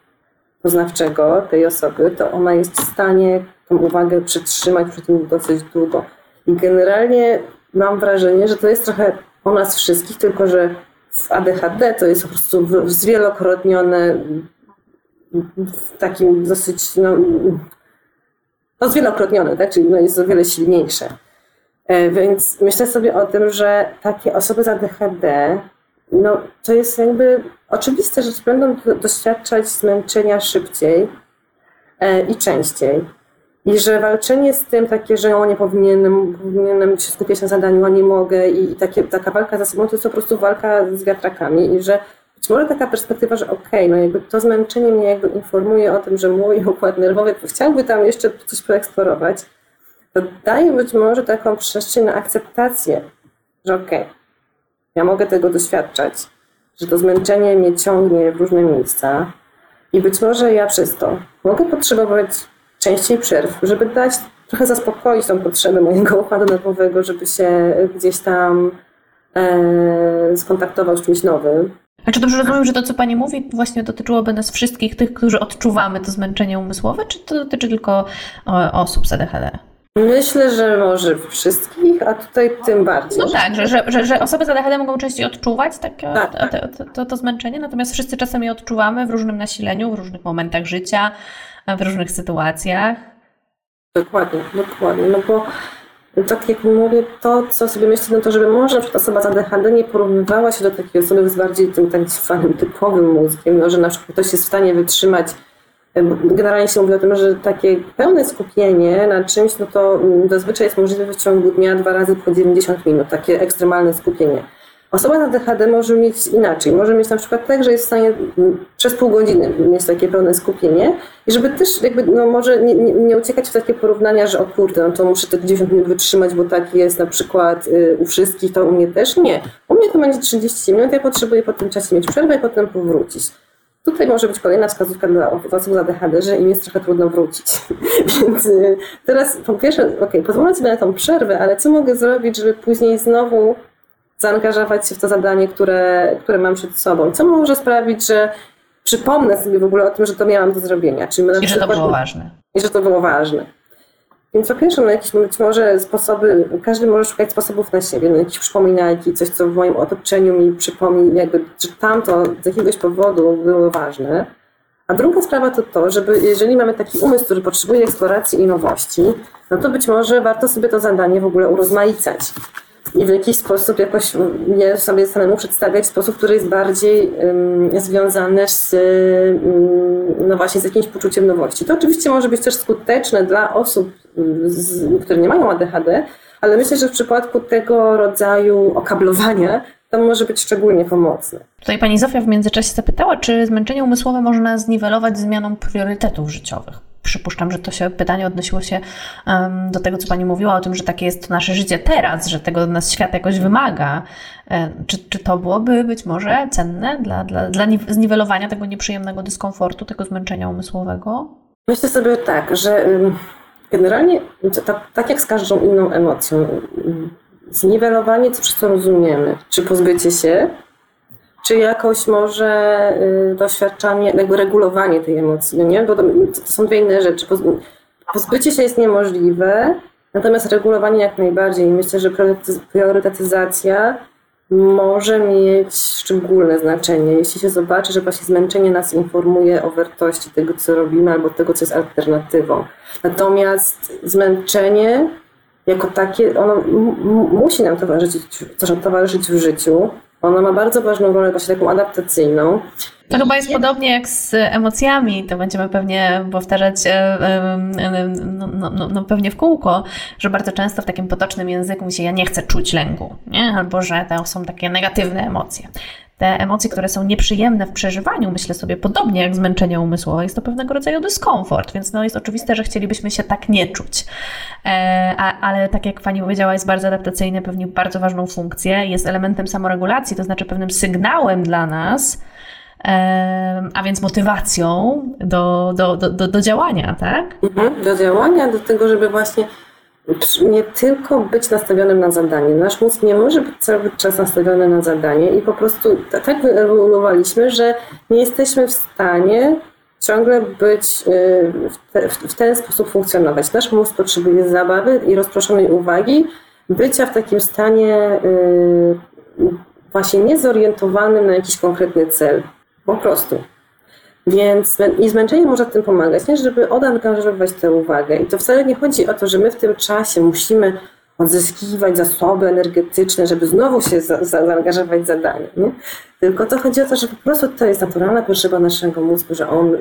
poznawczego tej osoby, to ona jest w stanie tą uwagę przytrzymać przy tym dosyć długo. I generalnie mam wrażenie, że to jest trochę o nas wszystkich, tylko że w ADHD to jest po prostu zwielokrotnione w takim dosyć, no, no zwielokrotnione, tak? czyli no jest o wiele silniejsze. E, więc myślę sobie o tym, że takie osoby z ADHD, no to jest jakby oczywiste, że będą doświadczać zmęczenia szybciej e, i częściej. I że walczenie z tym takie, że o nie powinienem, powinienem się skupiać na zadaniu, a nie mogę i, takie, taka walka za sobą to jest po prostu walka z wiatrakami. I że być może taka perspektywa, że okej, okay, no jakby to zmęczenie mnie jakby informuje o tym, że mój układ nerwowy chciałby tam jeszcze coś poeksplorować, to daje być może taką przestrzeń na akceptację, że okej, okay, ja mogę tego doświadczać, że to zmęczenie mnie ciągnie w różne miejsca i być może ja przez to mogę potrzebować częściej przerw, żeby dać trochę zaspokoić tą potrzebę mojego układu nerwowego, żeby się gdzieś tam e, skontaktował z czymś nowym. A czy dobrze rozumiem, że to, co Pani mówi, właśnie dotyczyłoby nas wszystkich, tych, którzy odczuwamy to zmęczenie umysłowe, czy to dotyczy tylko osób z ADHD? Myślę, że może wszystkich, a tutaj tym bardziej. No tak, że, że, że, że osoby z ADHD mogą częściej odczuwać takie, tak, tak. To, to, to, zmęczenie, natomiast wszyscy czasem je odczuwamy w różnym nasileniu, w różnych momentach życia, w różnych sytuacjach. Dokładnie, dokładnie, no bo tak jak mówię, to co sobie myślę, no to żeby może na przykład osoba z ADHD nie porównywała się do takiej osoby z bardziej tym tak typowym mózgiem, no że na przykład ktoś jest w stanie wytrzymać Generalnie się mówi o tym, że takie pełne skupienie na czymś, no to mm, zazwyczaj jest możliwe w ciągu dnia dwa razy po 90 minut, takie ekstremalne skupienie. Osoba na DHD może mieć inaczej. Może mieć na przykład tak, że jest w stanie mm, przez pół godziny mieć takie pełne skupienie i żeby też jakby, no może nie, nie, nie uciekać w takie porównania, że o kurde, no to muszę te 90 minut wytrzymać, bo tak jest na przykład y, u wszystkich, to u mnie też. Nie. U mnie to będzie 30 minut, ja potrzebuję po tym czasie mieć przerwę i potem powrócić. Tutaj może być kolejna wskazówka dla osób z ADHD, że im jest trochę trudno wrócić. Więc y, teraz po pierwsze, ok, pozwolę sobie na tą przerwę, ale co mogę zrobić, żeby później znowu zaangażować się w to zadanie, które, które mam przed sobą? Co może sprawić, że przypomnę sobie w ogóle o tym, że to miałam do zrobienia? Czyli I że to było ważne. I że to było ważne. Więc po pierwsze, no jakieś być może sposoby, każdy może szukać sposobów na siebie, no jakieś przypominajki, coś, co w moim otoczeniu mi przypomni, jakby, że tamto z jakiegoś powodu było ważne. A druga sprawa to to, żeby jeżeli mamy taki umysł, który potrzebuje eksploracji i nowości, no to być może warto sobie to zadanie w ogóle urozmaicać i w jakiś sposób jakoś je sobie samemu przedstawiać w sposób, który jest bardziej związany z, no właśnie z jakimś poczuciem nowości. To oczywiście może być też skuteczne dla osób, z, które nie mają ADHD, ale myślę, że w przypadku tego rodzaju okablowania to może być szczególnie pomocne. Tutaj pani Zofia w międzyczasie zapytała, czy zmęczenie umysłowe można zniwelować zmianą priorytetów życiowych przypuszczam, że to się pytanie odnosiło się um, do tego, co Pani mówiła o tym, że takie jest nasze życie teraz, że tego od nas świat jakoś wymaga. E, czy, czy to byłoby być może cenne dla, dla, dla zniwelowania tego nieprzyjemnego dyskomfortu, tego zmęczenia umysłowego? Myślę sobie tak, że generalnie tak jak z każdą inną emocją, zniwelowanie, co przez to rozumiemy, czy pozbycie się, czy jakoś może y, doświadczanie, jakby regulowanie tej emocji, no nie? Bo to, są dwie inne rzeczy. Pozbycie się jest niemożliwe, natomiast regulowanie jak najbardziej. Myślę, że priorytetyzacja może mieć szczególne znaczenie. Jeśli się zobaczy, że właśnie zmęczenie nas informuje o wartości tego, co robimy, albo tego, co jest alternatywą. Natomiast zmęczenie jako takie, ono musi nam towarzyszyć, towarzyszyć w życiu. Ono ma bardzo ważną rolę, właśnie taką adaptacyjną. To chyba jest podobnie jak z emocjami, to będziemy pewnie powtarzać e, e, no, no, no, no, pewnie w kółko, że bardzo często w takim potocznym języku mówi się ja nie chcę czuć lęku, nie? albo że to są takie negatywne emocje. Te emocje, które są nieprzyjemne w przeżywaniu, myślę sobie, podobnie jak zmęczenie umysłowe, jest to pewnego rodzaju dyskomfort, więc no jest oczywiste, że chcielibyśmy się tak nie czuć. E, a, ale tak jak Pani powiedziała, jest bardzo adaptacyjny, pewnie bardzo ważną funkcję, jest elementem samoregulacji, to znaczy pewnym sygnałem dla nas, a więc motywacją do, do, do, do działania, tak? Mhm, do działania, do tego, żeby właśnie nie tylko być nastawionym na zadanie. Nasz mózg nie może być cały czas nastawiony na zadanie i po prostu tak wyewoluowaliśmy, że nie jesteśmy w stanie ciągle być y, w, te, w ten sposób funkcjonować. Nasz mózg potrzebuje zabawy i rozproszonej uwagi, bycia w takim stanie y, właśnie niezorientowanym na jakiś konkretny cel. Po prostu. Więc i zmęczenie może w tym pomagać, nie? żeby odangażować tę uwagę. I to wcale nie chodzi o to, że my w tym czasie musimy odzyskiwać zasoby energetyczne, żeby znowu się za, za, zaangażować w zadanie. Nie? Tylko to chodzi o to, że po prostu to jest naturalna potrzeba naszego mózgu, że on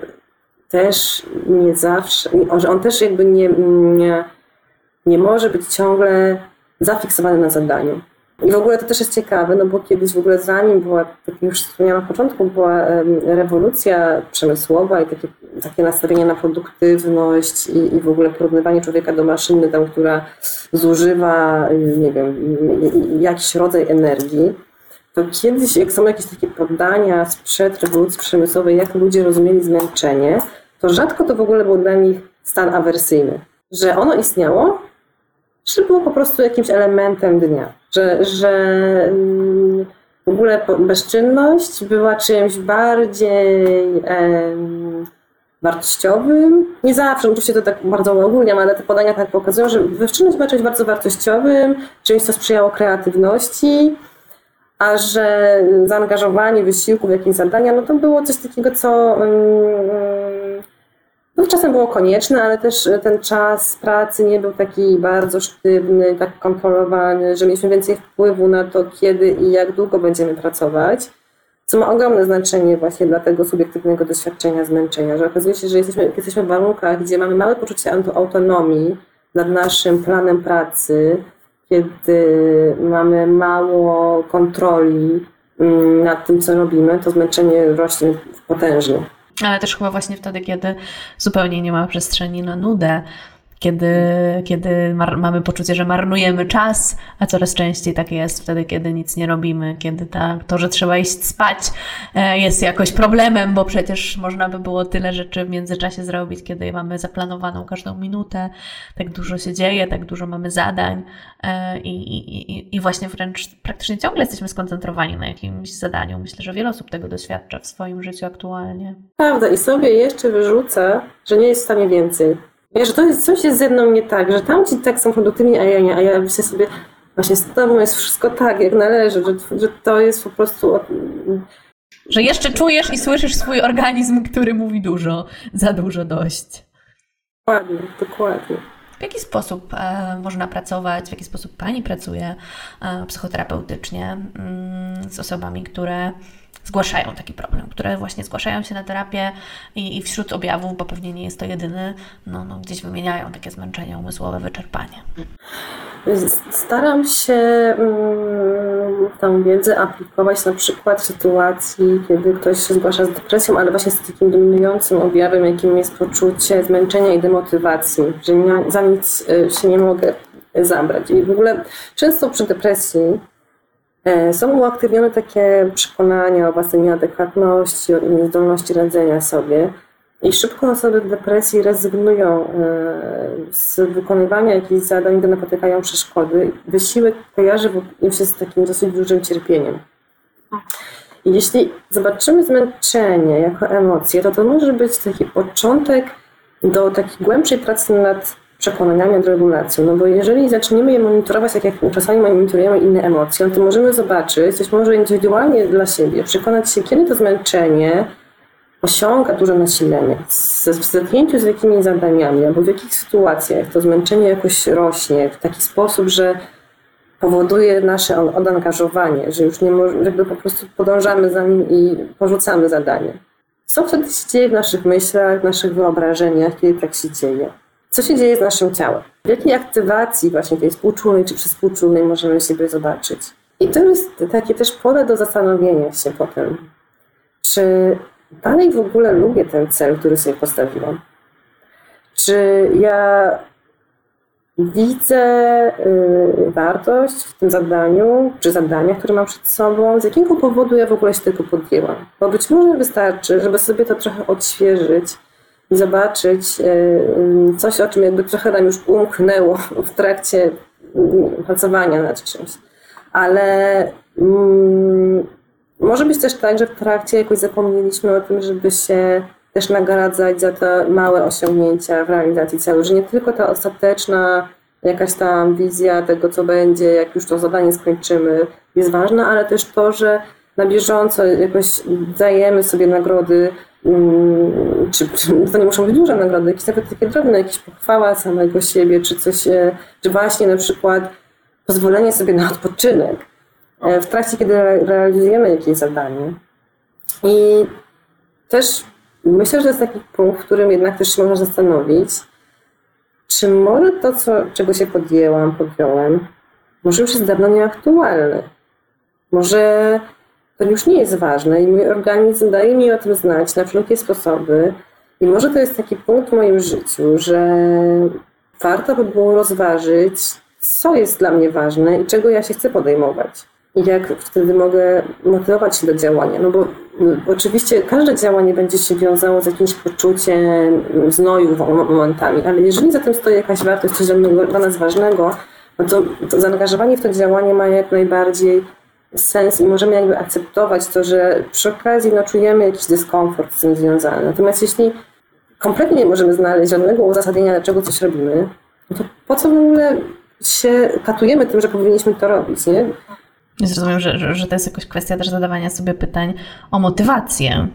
też nie zawsze, że on też jakby nie, nie, nie może być ciągle zafiksowany na zadaniu. I w ogóle to też jest ciekawe, no bo kiedyś w ogóle zanim była, tak już wspomniałam na początku, była rewolucja przemysłowa i takie, takie nastawienie na produktywność i, i w ogóle porównywanie człowieka do maszyny, tam, która zużywa, nie wiem, jakiś rodzaj energii, to kiedyś, jak są jakieś takie poddania sprzed rewolucji przemysłowej, jak ludzie rozumieli zmęczenie, to rzadko to w ogóle był dla nich stan awersyjny. Że ono istniało, czy było po prostu jakimś elementem dnia że, że mm, w ogóle bezczynność była czymś bardziej em, wartościowym. Nie zawsze, oczywiście to tak bardzo ogólnie, ale te podania tak pokazują, że bezczynność była czymś bardzo wartościowym, czymś, co sprzyjało kreatywności, a że zaangażowanie wysiłku w jakieś zadania, no to było coś takiego, co um, no, czasem było konieczne, ale też e, ten czas pracy nie był taki bardzo sztywny, tak kontrolowany, że mieliśmy więcej wpływu na to, kiedy i jak długo będziemy pracować, co ma ogromne znaczenie właśnie dla tego subiektywnego doświadczenia zmęczenia, że okazuje się, że jesteśmy, jesteśmy w warunkach, gdzie mamy małe poczucie autonomii nad naszym planem pracy, kiedy mamy mało kontroli mm, nad tym, co robimy, to zmęczenie rośnie potężnie ale też chyba właśnie wtedy, kiedy zupełnie nie ma przestrzeni na nudę, kiedy, kiedy mamy poczucie, że marnujemy czas, a coraz częściej tak jest wtedy, kiedy nic nie robimy, kiedy ta, to, że trzeba iść spać, e, jest jakoś problemem, bo przecież można by było tyle rzeczy w międzyczasie zrobić, kiedy mamy zaplanowaną każdą minutę, tak dużo się dzieje, tak dużo mamy zadań e, i, i, i właśnie wręcz praktycznie ciągle jesteśmy skoncentrowani na jakimś zadaniu. Myślę, że wiele osób tego doświadcza w swoim życiu aktualnie. Prawda, i sobie jeszcze wyrzucę, że nie jest w stanie więcej Wiesz, to jest, coś jest ze mną nie tak, że tamci tak są produktywni, a ja nie, a ja myślę sobie, właśnie z tobą jest wszystko tak, jak należy, że, że to jest po prostu... Że jeszcze czujesz i słyszysz swój organizm, który mówi dużo, za dużo, dość. Dokładnie, dokładnie. W jaki sposób e, można pracować, w jaki sposób Pani pracuje e, psychoterapeutycznie mm, z osobami, które zgłaszają taki problem, które właśnie zgłaszają się na terapię i, i wśród objawów, bo pewnie nie jest to jedyny, no, no, gdzieś wymieniają takie zmęczenie umysłowe, wyczerpanie. Staram się mm, tę wiedzę aplikować na przykład w sytuacji, kiedy ktoś się zgłasza z depresją, ale właśnie z takim dominującym objawem, jakim jest poczucie zmęczenia i demotywacji, że za nic y, się nie mogę zabrać. I w ogóle często przy depresji są uaktywnione takie przekonania o własnej nieadekwatności, o niezdolności radzenia sobie. I szybko osoby w depresji rezygnują e, z wykonywania jakichś zadań, gdy napotykają przeszkody. Wysiłek kojarzy im się z takim dosyć dużym cierpieniem. Jeśli zobaczymy zmęczenie jako emocję, to to może być taki początek do takiej głębszej pracy nad przekonaniami, nad regulacją. No bo jeżeli zaczniemy je monitorować, tak jak czasami monitorujemy inne emocje, to możemy zobaczyć, coś może indywidualnie dla siebie, przekonać się, kiedy to zmęczenie osiąga duże nasilenie, w zetknięciu z jakimi zadaniami albo w jakich sytuacjach to zmęczenie jakoś rośnie w taki sposób, że powoduje nasze odangażowanie, że już nie może, jakby po prostu podążamy za nim i porzucamy zadanie. Co wtedy się dzieje w naszych myślach, w naszych wyobrażeniach, kiedy tak się dzieje? Co się dzieje z naszym ciałem? W jakiej aktywacji właśnie tej współczulnej czy przyspółczulnej możemy siebie zobaczyć? I to jest takie też pole do zastanowienia się potem, czy dalej w ogóle lubię ten cel, który sobie postawiłam. Czy ja widzę y, wartość w tym zadaniu, czy zadaniach, które mam przed sobą, z jakiego powodu ja w ogóle się tego podjęłam. Bo być może wystarczy, żeby sobie to trochę odświeżyć zobaczyć y, y, coś, o czym jakby trochę nam już umknęło w trakcie pracowania nad czymś. Ale mm, może być też tak, że w trakcie jakoś zapomnieliśmy o tym, żeby się też nagradzać za te małe osiągnięcia w realizacji celu, że nie tylko ta ostateczna jakaś tam wizja tego, co będzie, jak już to zadanie skończymy, jest ważna, ale też to, że na bieżąco jakoś dajemy sobie nagrody, mm, czy, czy to nie muszą być duże nagrody, jakieś nawet takie drobne, jakieś pochwała samego siebie, czy coś, e, czy właśnie na przykład pozwolenie sobie na odpoczynek e, w trakcie, kiedy realizujemy jakieś zadanie. I też Myślę, że to jest taki punkt, w którym jednak też się można zastanowić, czy może to, co, czego się podjęłam, podjąłem, może już jest dawno nieaktualne. Może to już nie jest ważne i mój organizm daje mi o tym znać na wszelkie sposoby. I może to jest taki punkt w moim życiu, że warto by było rozważyć, co jest dla mnie ważne i czego ja się chcę podejmować i jak wtedy mogę motywować się do działania. No bo oczywiście każde działanie będzie się wiązało z jakimś poczuciem znoju momentami, ale jeżeli za tym stoi jakaś wartość, coś dla nas ważnego, no to, to zaangażowanie w to działanie ma jak najbardziej sens i możemy jakby akceptować to, że przy okazji no, czujemy jakiś dyskomfort z tym związany. Natomiast jeśli kompletnie nie możemy znaleźć żadnego uzasadnienia, dlaczego coś robimy, no to po co w ogóle się katujemy tym, że powinniśmy to robić, nie? Zrozumiem, że, że, że to jest jakaś kwestia też zadawania sobie pytań o motywację.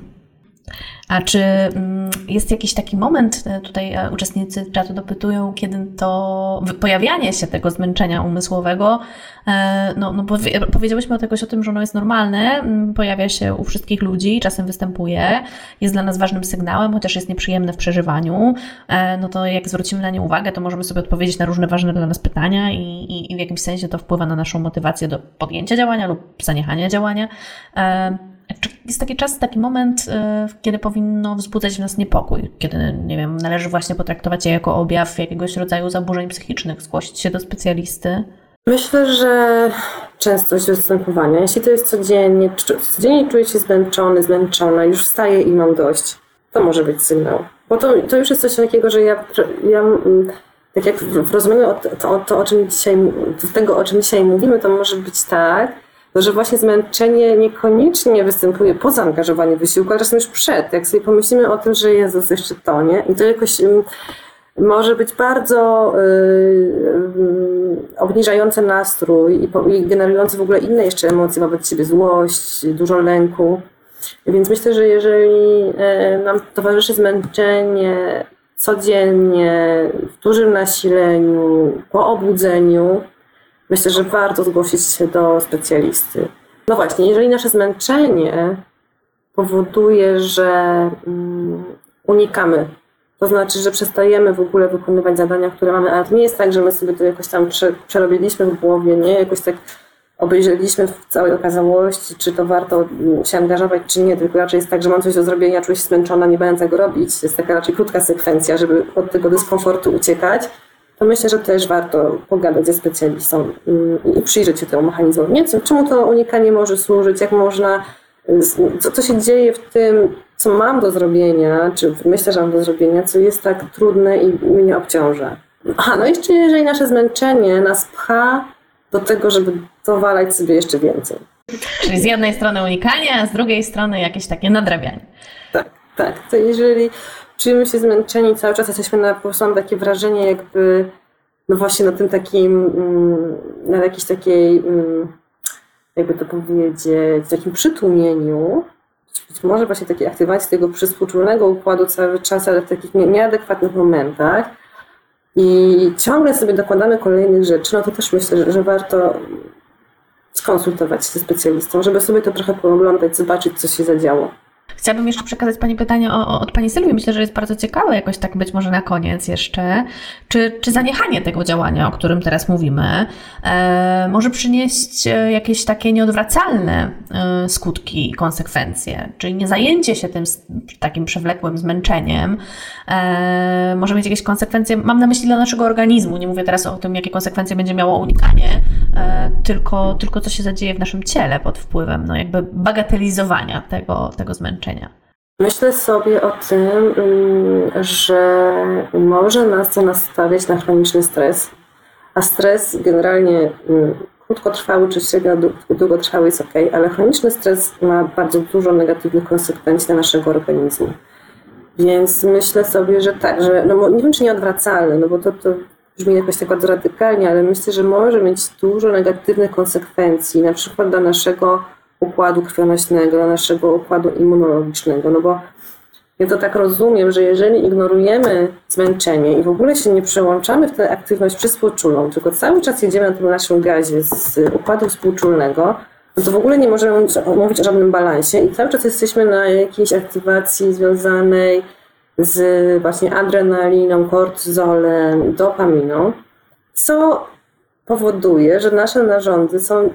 A czy mm, jest jakiś taki moment, e, tutaj e, uczestnicy czatu dopytują, kiedy to pojawianie się tego zmęczenia umysłowego, e, no, no powiedziałyśmy o tym, że ono jest normalne, pojawia się u wszystkich ludzi, czasem występuje, jest dla nas ważnym sygnałem, chociaż jest nieprzyjemne w przeżywaniu, no to jak zwrócimy na nie uwagę, to możemy sobie odpowiedzieć na różne ważne dla nas pytania i, i, i w jakimś sensie to wpływa na naszą motywację do podjęcia działania lub zaniechania działania. Jest taki czas, taki moment, y, kiedy powinno wzbudzać w nas niepokój, kiedy, nie wiem, należy właśnie potraktować je jako objaw jakiegoś rodzaju zaburzeń psychicznych, zgłosić się do specjalisty? Myślę, że częstość występowania, jeśli to jest codziennie, codziennie czuję się zmęczony, zmęczona, już wstaję i mam dość, to może być sygnał. Bo to, to już jest coś takiego, że ja, ja mm, tak jak w rozumieniu to, to, o czym dzisiaj, tego, o czym dzisiaj mówimy, to może być tak, no, że właśnie zmęczenie niekoniecznie występuje po zaangażowaniu wysiłku, ale czasem już przed. Jak sobie pomyślimy o tym, że Jezus jeszcze to, nie? I to jakoś um, może być bardzo yy, obniżające nastrój i, i generujące w ogóle inne jeszcze emocje wobec siebie, złość, dużo lęku. Więc myślę, że jeżeli yy, nam towarzyszy zmęczenie codziennie, w dużym nasileniu, po obudzeniu, myślę, że warto zgłosić się do specjalisty. No właśnie, jeżeli nasze zmęczenie powoduje, że um, unikamy, to znaczy, że przestajemy w ogóle wykonywać zadania, które mamy, ale to nie jest tak, że my sobie to jakoś tam przerobiliśmy w głowie, nie? Jakoś tak obejrzeliśmy w całej okazałości, czy to warto się angażować, czy nie, tylko raczej jest tak, że mam coś do zrobienia, czuję się zmęczona, nie będę tego robić. Jest taka raczej krótka sekwencja, żeby od tego dyskomfortu uciekać to myślę, że też warto pogadać ze specjalistą i przyjrzeć się temu mechanizmowi. Nie, czemu to unikanie może służyć, jak można, co, co się dzieje w tym, co mam do zrobienia, czy myślę, że mam do zrobienia, co jest tak trudne i mnie obciąża. Aha, no jeszcze jeżeli nasze zmęczenie nas pcha do tego, żeby dowalać sobie jeszcze więcej. Czyli z jednej strony unikanie, a z drugiej strony jakieś takie nadrabianie. Tak, tak. To jeżeli czujemy się zmęczeni cały czas jesteśmy na, po prostu mam takie wrażenie jakby no właśnie na tym takim, mm, na jakiejś takiej, mm, jakby to powiedzieć, takim przytłumieniu, być może właśnie takiej aktywacji tego przyspółczulnego układu cały czas, ale w takich nieadekwatnych momentach. I ciągle sobie dokładamy kolejnych rzeczy, no to też myślę, że, że warto skonsultować się ze specjalistą, żeby sobie to trochę pooglądać, zobaczyć, co się zadziało. Chciałabym jeszcze przekazać Pani pytanie o, o, od Pani Sylwii. Myślę, że jest bardzo ciekawe, jakoś tak być może na koniec jeszcze. Czy, czy zaniechanie tego działania, o którym teraz mówimy, e, może przynieść e, jakieś takie nieodwracalne e, skutki i konsekwencje? Czyli nie zajęcie się tym takim przewlekłym zmęczeniem e, może mieć jakieś konsekwencje, mam na myśli dla naszego organizmu. Nie mówię teraz o tym, jakie konsekwencje będzie miało unikanie, tylko, tylko co się zadzieje w naszym ciele pod wpływem no, jakby bagatelizowania tego, tego zmęczenia. Myślę sobie o tym, mm, że może nas to nastawiać na chroniczny stres, a stres generalnie mm, krótkotrwały czy średnio długotrwały jest ok, ale chroniczny stres ma bardzo dużo negatywnych konsekwencji dla naszego organizmu. Więc myślę sobie, że tak, że no nie wiem czy nieodwracalny, no bo to, to brzmi jakoś tak bardzo radykalnie, ale myślę, że może mieć dużo negatywnych konsekwencji, na przykład dla naszego układu krwionośnego, naszego układu immunologicznego. No bo ja to tak rozumiem, że jeżeli ignorujemy zmęczenie i w ogóle się nie przełączamy w tę aktywność przyspółczulną, tylko cały czas jedziemy na tym naszym gazie z układu współczulnego, no to w ogóle nie możemy mówić o żadnym balansie i cały czas jesteśmy na jakiejś aktywacji związanej z właśnie adrenaliną, kortyzolem, dopaminą, co powoduje, że nasze narządy są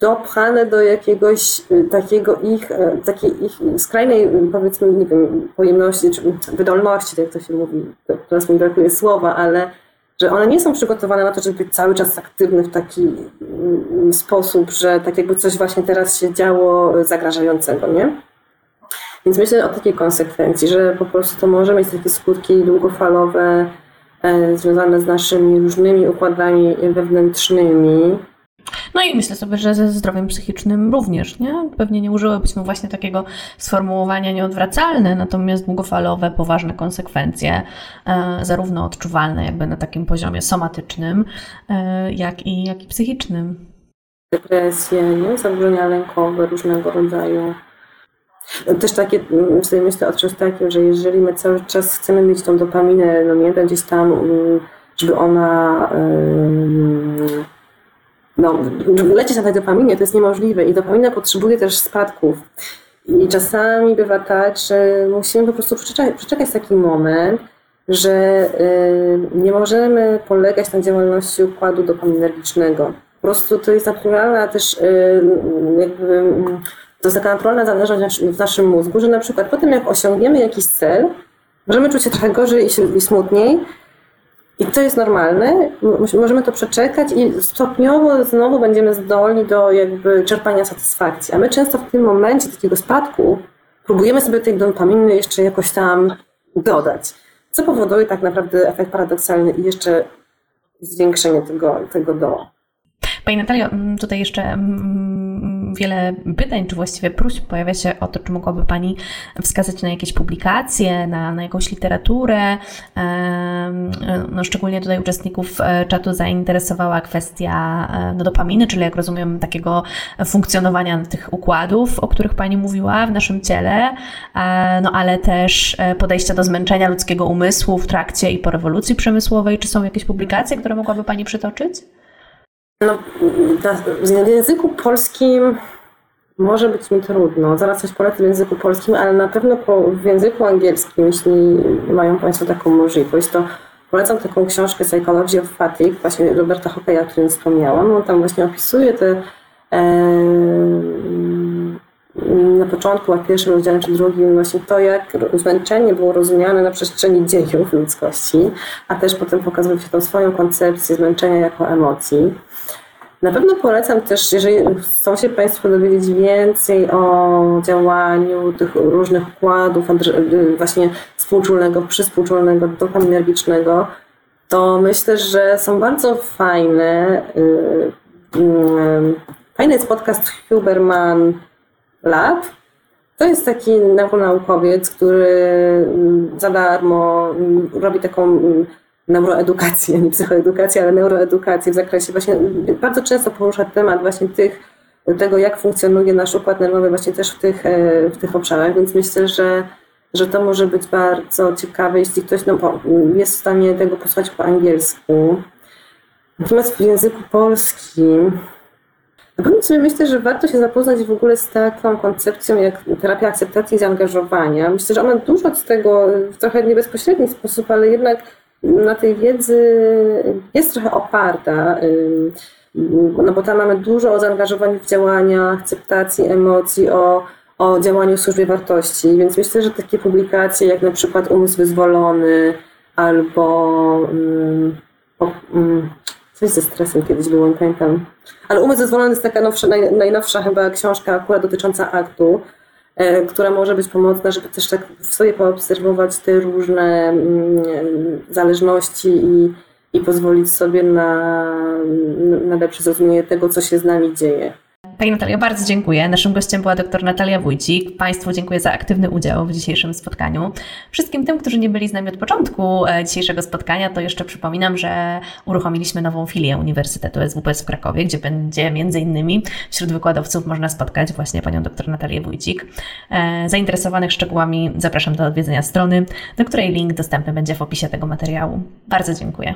dopchane do jakiegoś y, takiego ich, y, takiej ich skrajnej, powiedzmy, nie wiem, pojemności, czy wydolności, jak to się mówi, teraz mi brakuje słowa, ale że one nie są przygotowane na to, żeby być cały czas aktywne w taki mm, sposób, że tak jakby coś właśnie teraz się działo zagrażającego, nie? Więc myślę o takiej konsekwencji, że po prostu to może mieć takie skutki długofalowe e, związane z naszymi różnymi układami wewnętrznymi, no i myślę sobie, że ze zdrowiem psychicznym również, nie? Pewnie nie użyłybyśmy właśnie takiego sformułowania nieodwracalne, natomiast długofalowe, poważne konsekwencje, e, zarówno odczuwalne jakby na takim poziomie somatycznym, e, jak, i, jak i psychicznym. Depresje, nie? zaburzenia lękowe różnego rodzaju. Też takie, sobie myślę o czymś takim, że jeżeli my cały czas chcemy mieć tą dopaminę, no nie, gdzieś tam, mm, żeby ona... No, lecieć na tej dopaminie to jest niemożliwe i dopamina potrzebuje też spadków. I czasami bywa tak, że musimy po prostu przeczekać, przeczekać taki moment, że y, nie możemy polegać na działalności układu dopaminergicznego. Po prostu to jest naturalna też y, jakby, to jest taka naturalna zależność w naszym mózgu, że na przykład po tym jak osiągniemy jakiś cel, możemy czuć się trochę gorzej i, i smutniej, i to jest normalne, możemy to przeczekać i stopniowo znowu będziemy zdolni do jakby czerpania satysfakcji. A my często w tym momencie takiego spadku próbujemy sobie tej dopaminy jeszcze jakoś tam dodać, co powoduje tak naprawdę efekt paradoksalny i jeszcze zwiększenie tego, tego. Pani Natalio, mm, tutaj jeszcze wiele pytań, czy właściwie próśb pojawia się o to, czy mogłaby Pani wskazać na jakieś publikacje, na, na jakąś literaturę. No, szczególnie tutaj uczestników e, czatu zainteresowała kwestia e, no, dopaminy, czyli jak rozumiem takiego funkcjonowania tych układów, o których Pani mówiła w naszym ciele, e, no ale też podejścia do zmęczenia ludzkiego umysłu w trakcie i po rewolucji przemysłowej. Czy są jakieś publikacje, które mogłaby Pani przytoczyć? No, w języku polskim może być mi trudno. Zaraz coś polecę w języku polskim, ale na pewno po, w języku angielskim, jeśli mają Państwo taką możliwość, to polecam taką książkę Psychology of Fatigue, właśnie Roberta Hockeya, o którym wspomniałam. On tam właśnie opisuje te na początku, a pierwszym rozdziale czy drugim, właśnie to, jak zmęczenie było rozumiane na przestrzeni dziejów ludzkości, a też potem pokazuje się tą swoją koncepcję zmęczenia jako emocji. Na pewno polecam też, jeżeli chcą się Państwo dowiedzieć więcej o działaniu tych różnych układów właśnie współczulnego, przyspółczulnego, dopaminergicznego, to myślę, że są bardzo fajne. Y, y, fajny jest podcast Huberman Lab. To jest taki naukowiec, który za darmo robi taką neuroedukację, nie psychoedukację, ale neuroedukację w zakresie właśnie bardzo często porusza temat właśnie tych, tego, jak funkcjonuje nasz układ nerwowy właśnie też w tych, e, w tych obszarach, więc myślę, że, że to może być bardzo ciekawe, jeśli ktoś no, jest w stanie tego posłuchać po angielsku. Natomiast w języku polskim na pewno sobie myślę, że warto się zapoznać w ogóle z taką koncepcją jak terapia akceptacji i zaangażowania. Myślę, że ona dużo z tego w trochę niebezpośredni sposób, ale jednak na tej wiedzy jest trochę oparta, no bo tam mamy dużo o zaangażowaniu w działania, akceptacji emocji, o, o działaniu w służbie wartości, więc myślę, że takie publikacje jak na przykład Umysł Wyzwolony albo o, coś ze stresem kiedyś było, nie pamiętam. Ale Umysł Wyzwolony jest taka nowsza, naj, najnowsza chyba książka akurat dotycząca aktu, która może być pomocna, żeby też tak w sobie poobserwować te różne mm, zależności i, i pozwolić sobie na, na lepsze zrozumienie tego, co się z nami dzieje. Pani Natalia, bardzo dziękuję. Naszym gościem była dr Natalia Wójcik. Państwu dziękuję za aktywny udział w dzisiejszym spotkaniu. Wszystkim tym, którzy nie byli z nami od początku e, dzisiejszego spotkania, to jeszcze przypominam, że uruchomiliśmy nową filię Uniwersytetu SWPS w Krakowie, gdzie będzie między innymi wśród wykładowców można spotkać właśnie panią dr Natalię Wójcik. E, zainteresowanych szczegółami zapraszam do odwiedzenia strony, do której link dostępny będzie w opisie tego materiału. Bardzo dziękuję.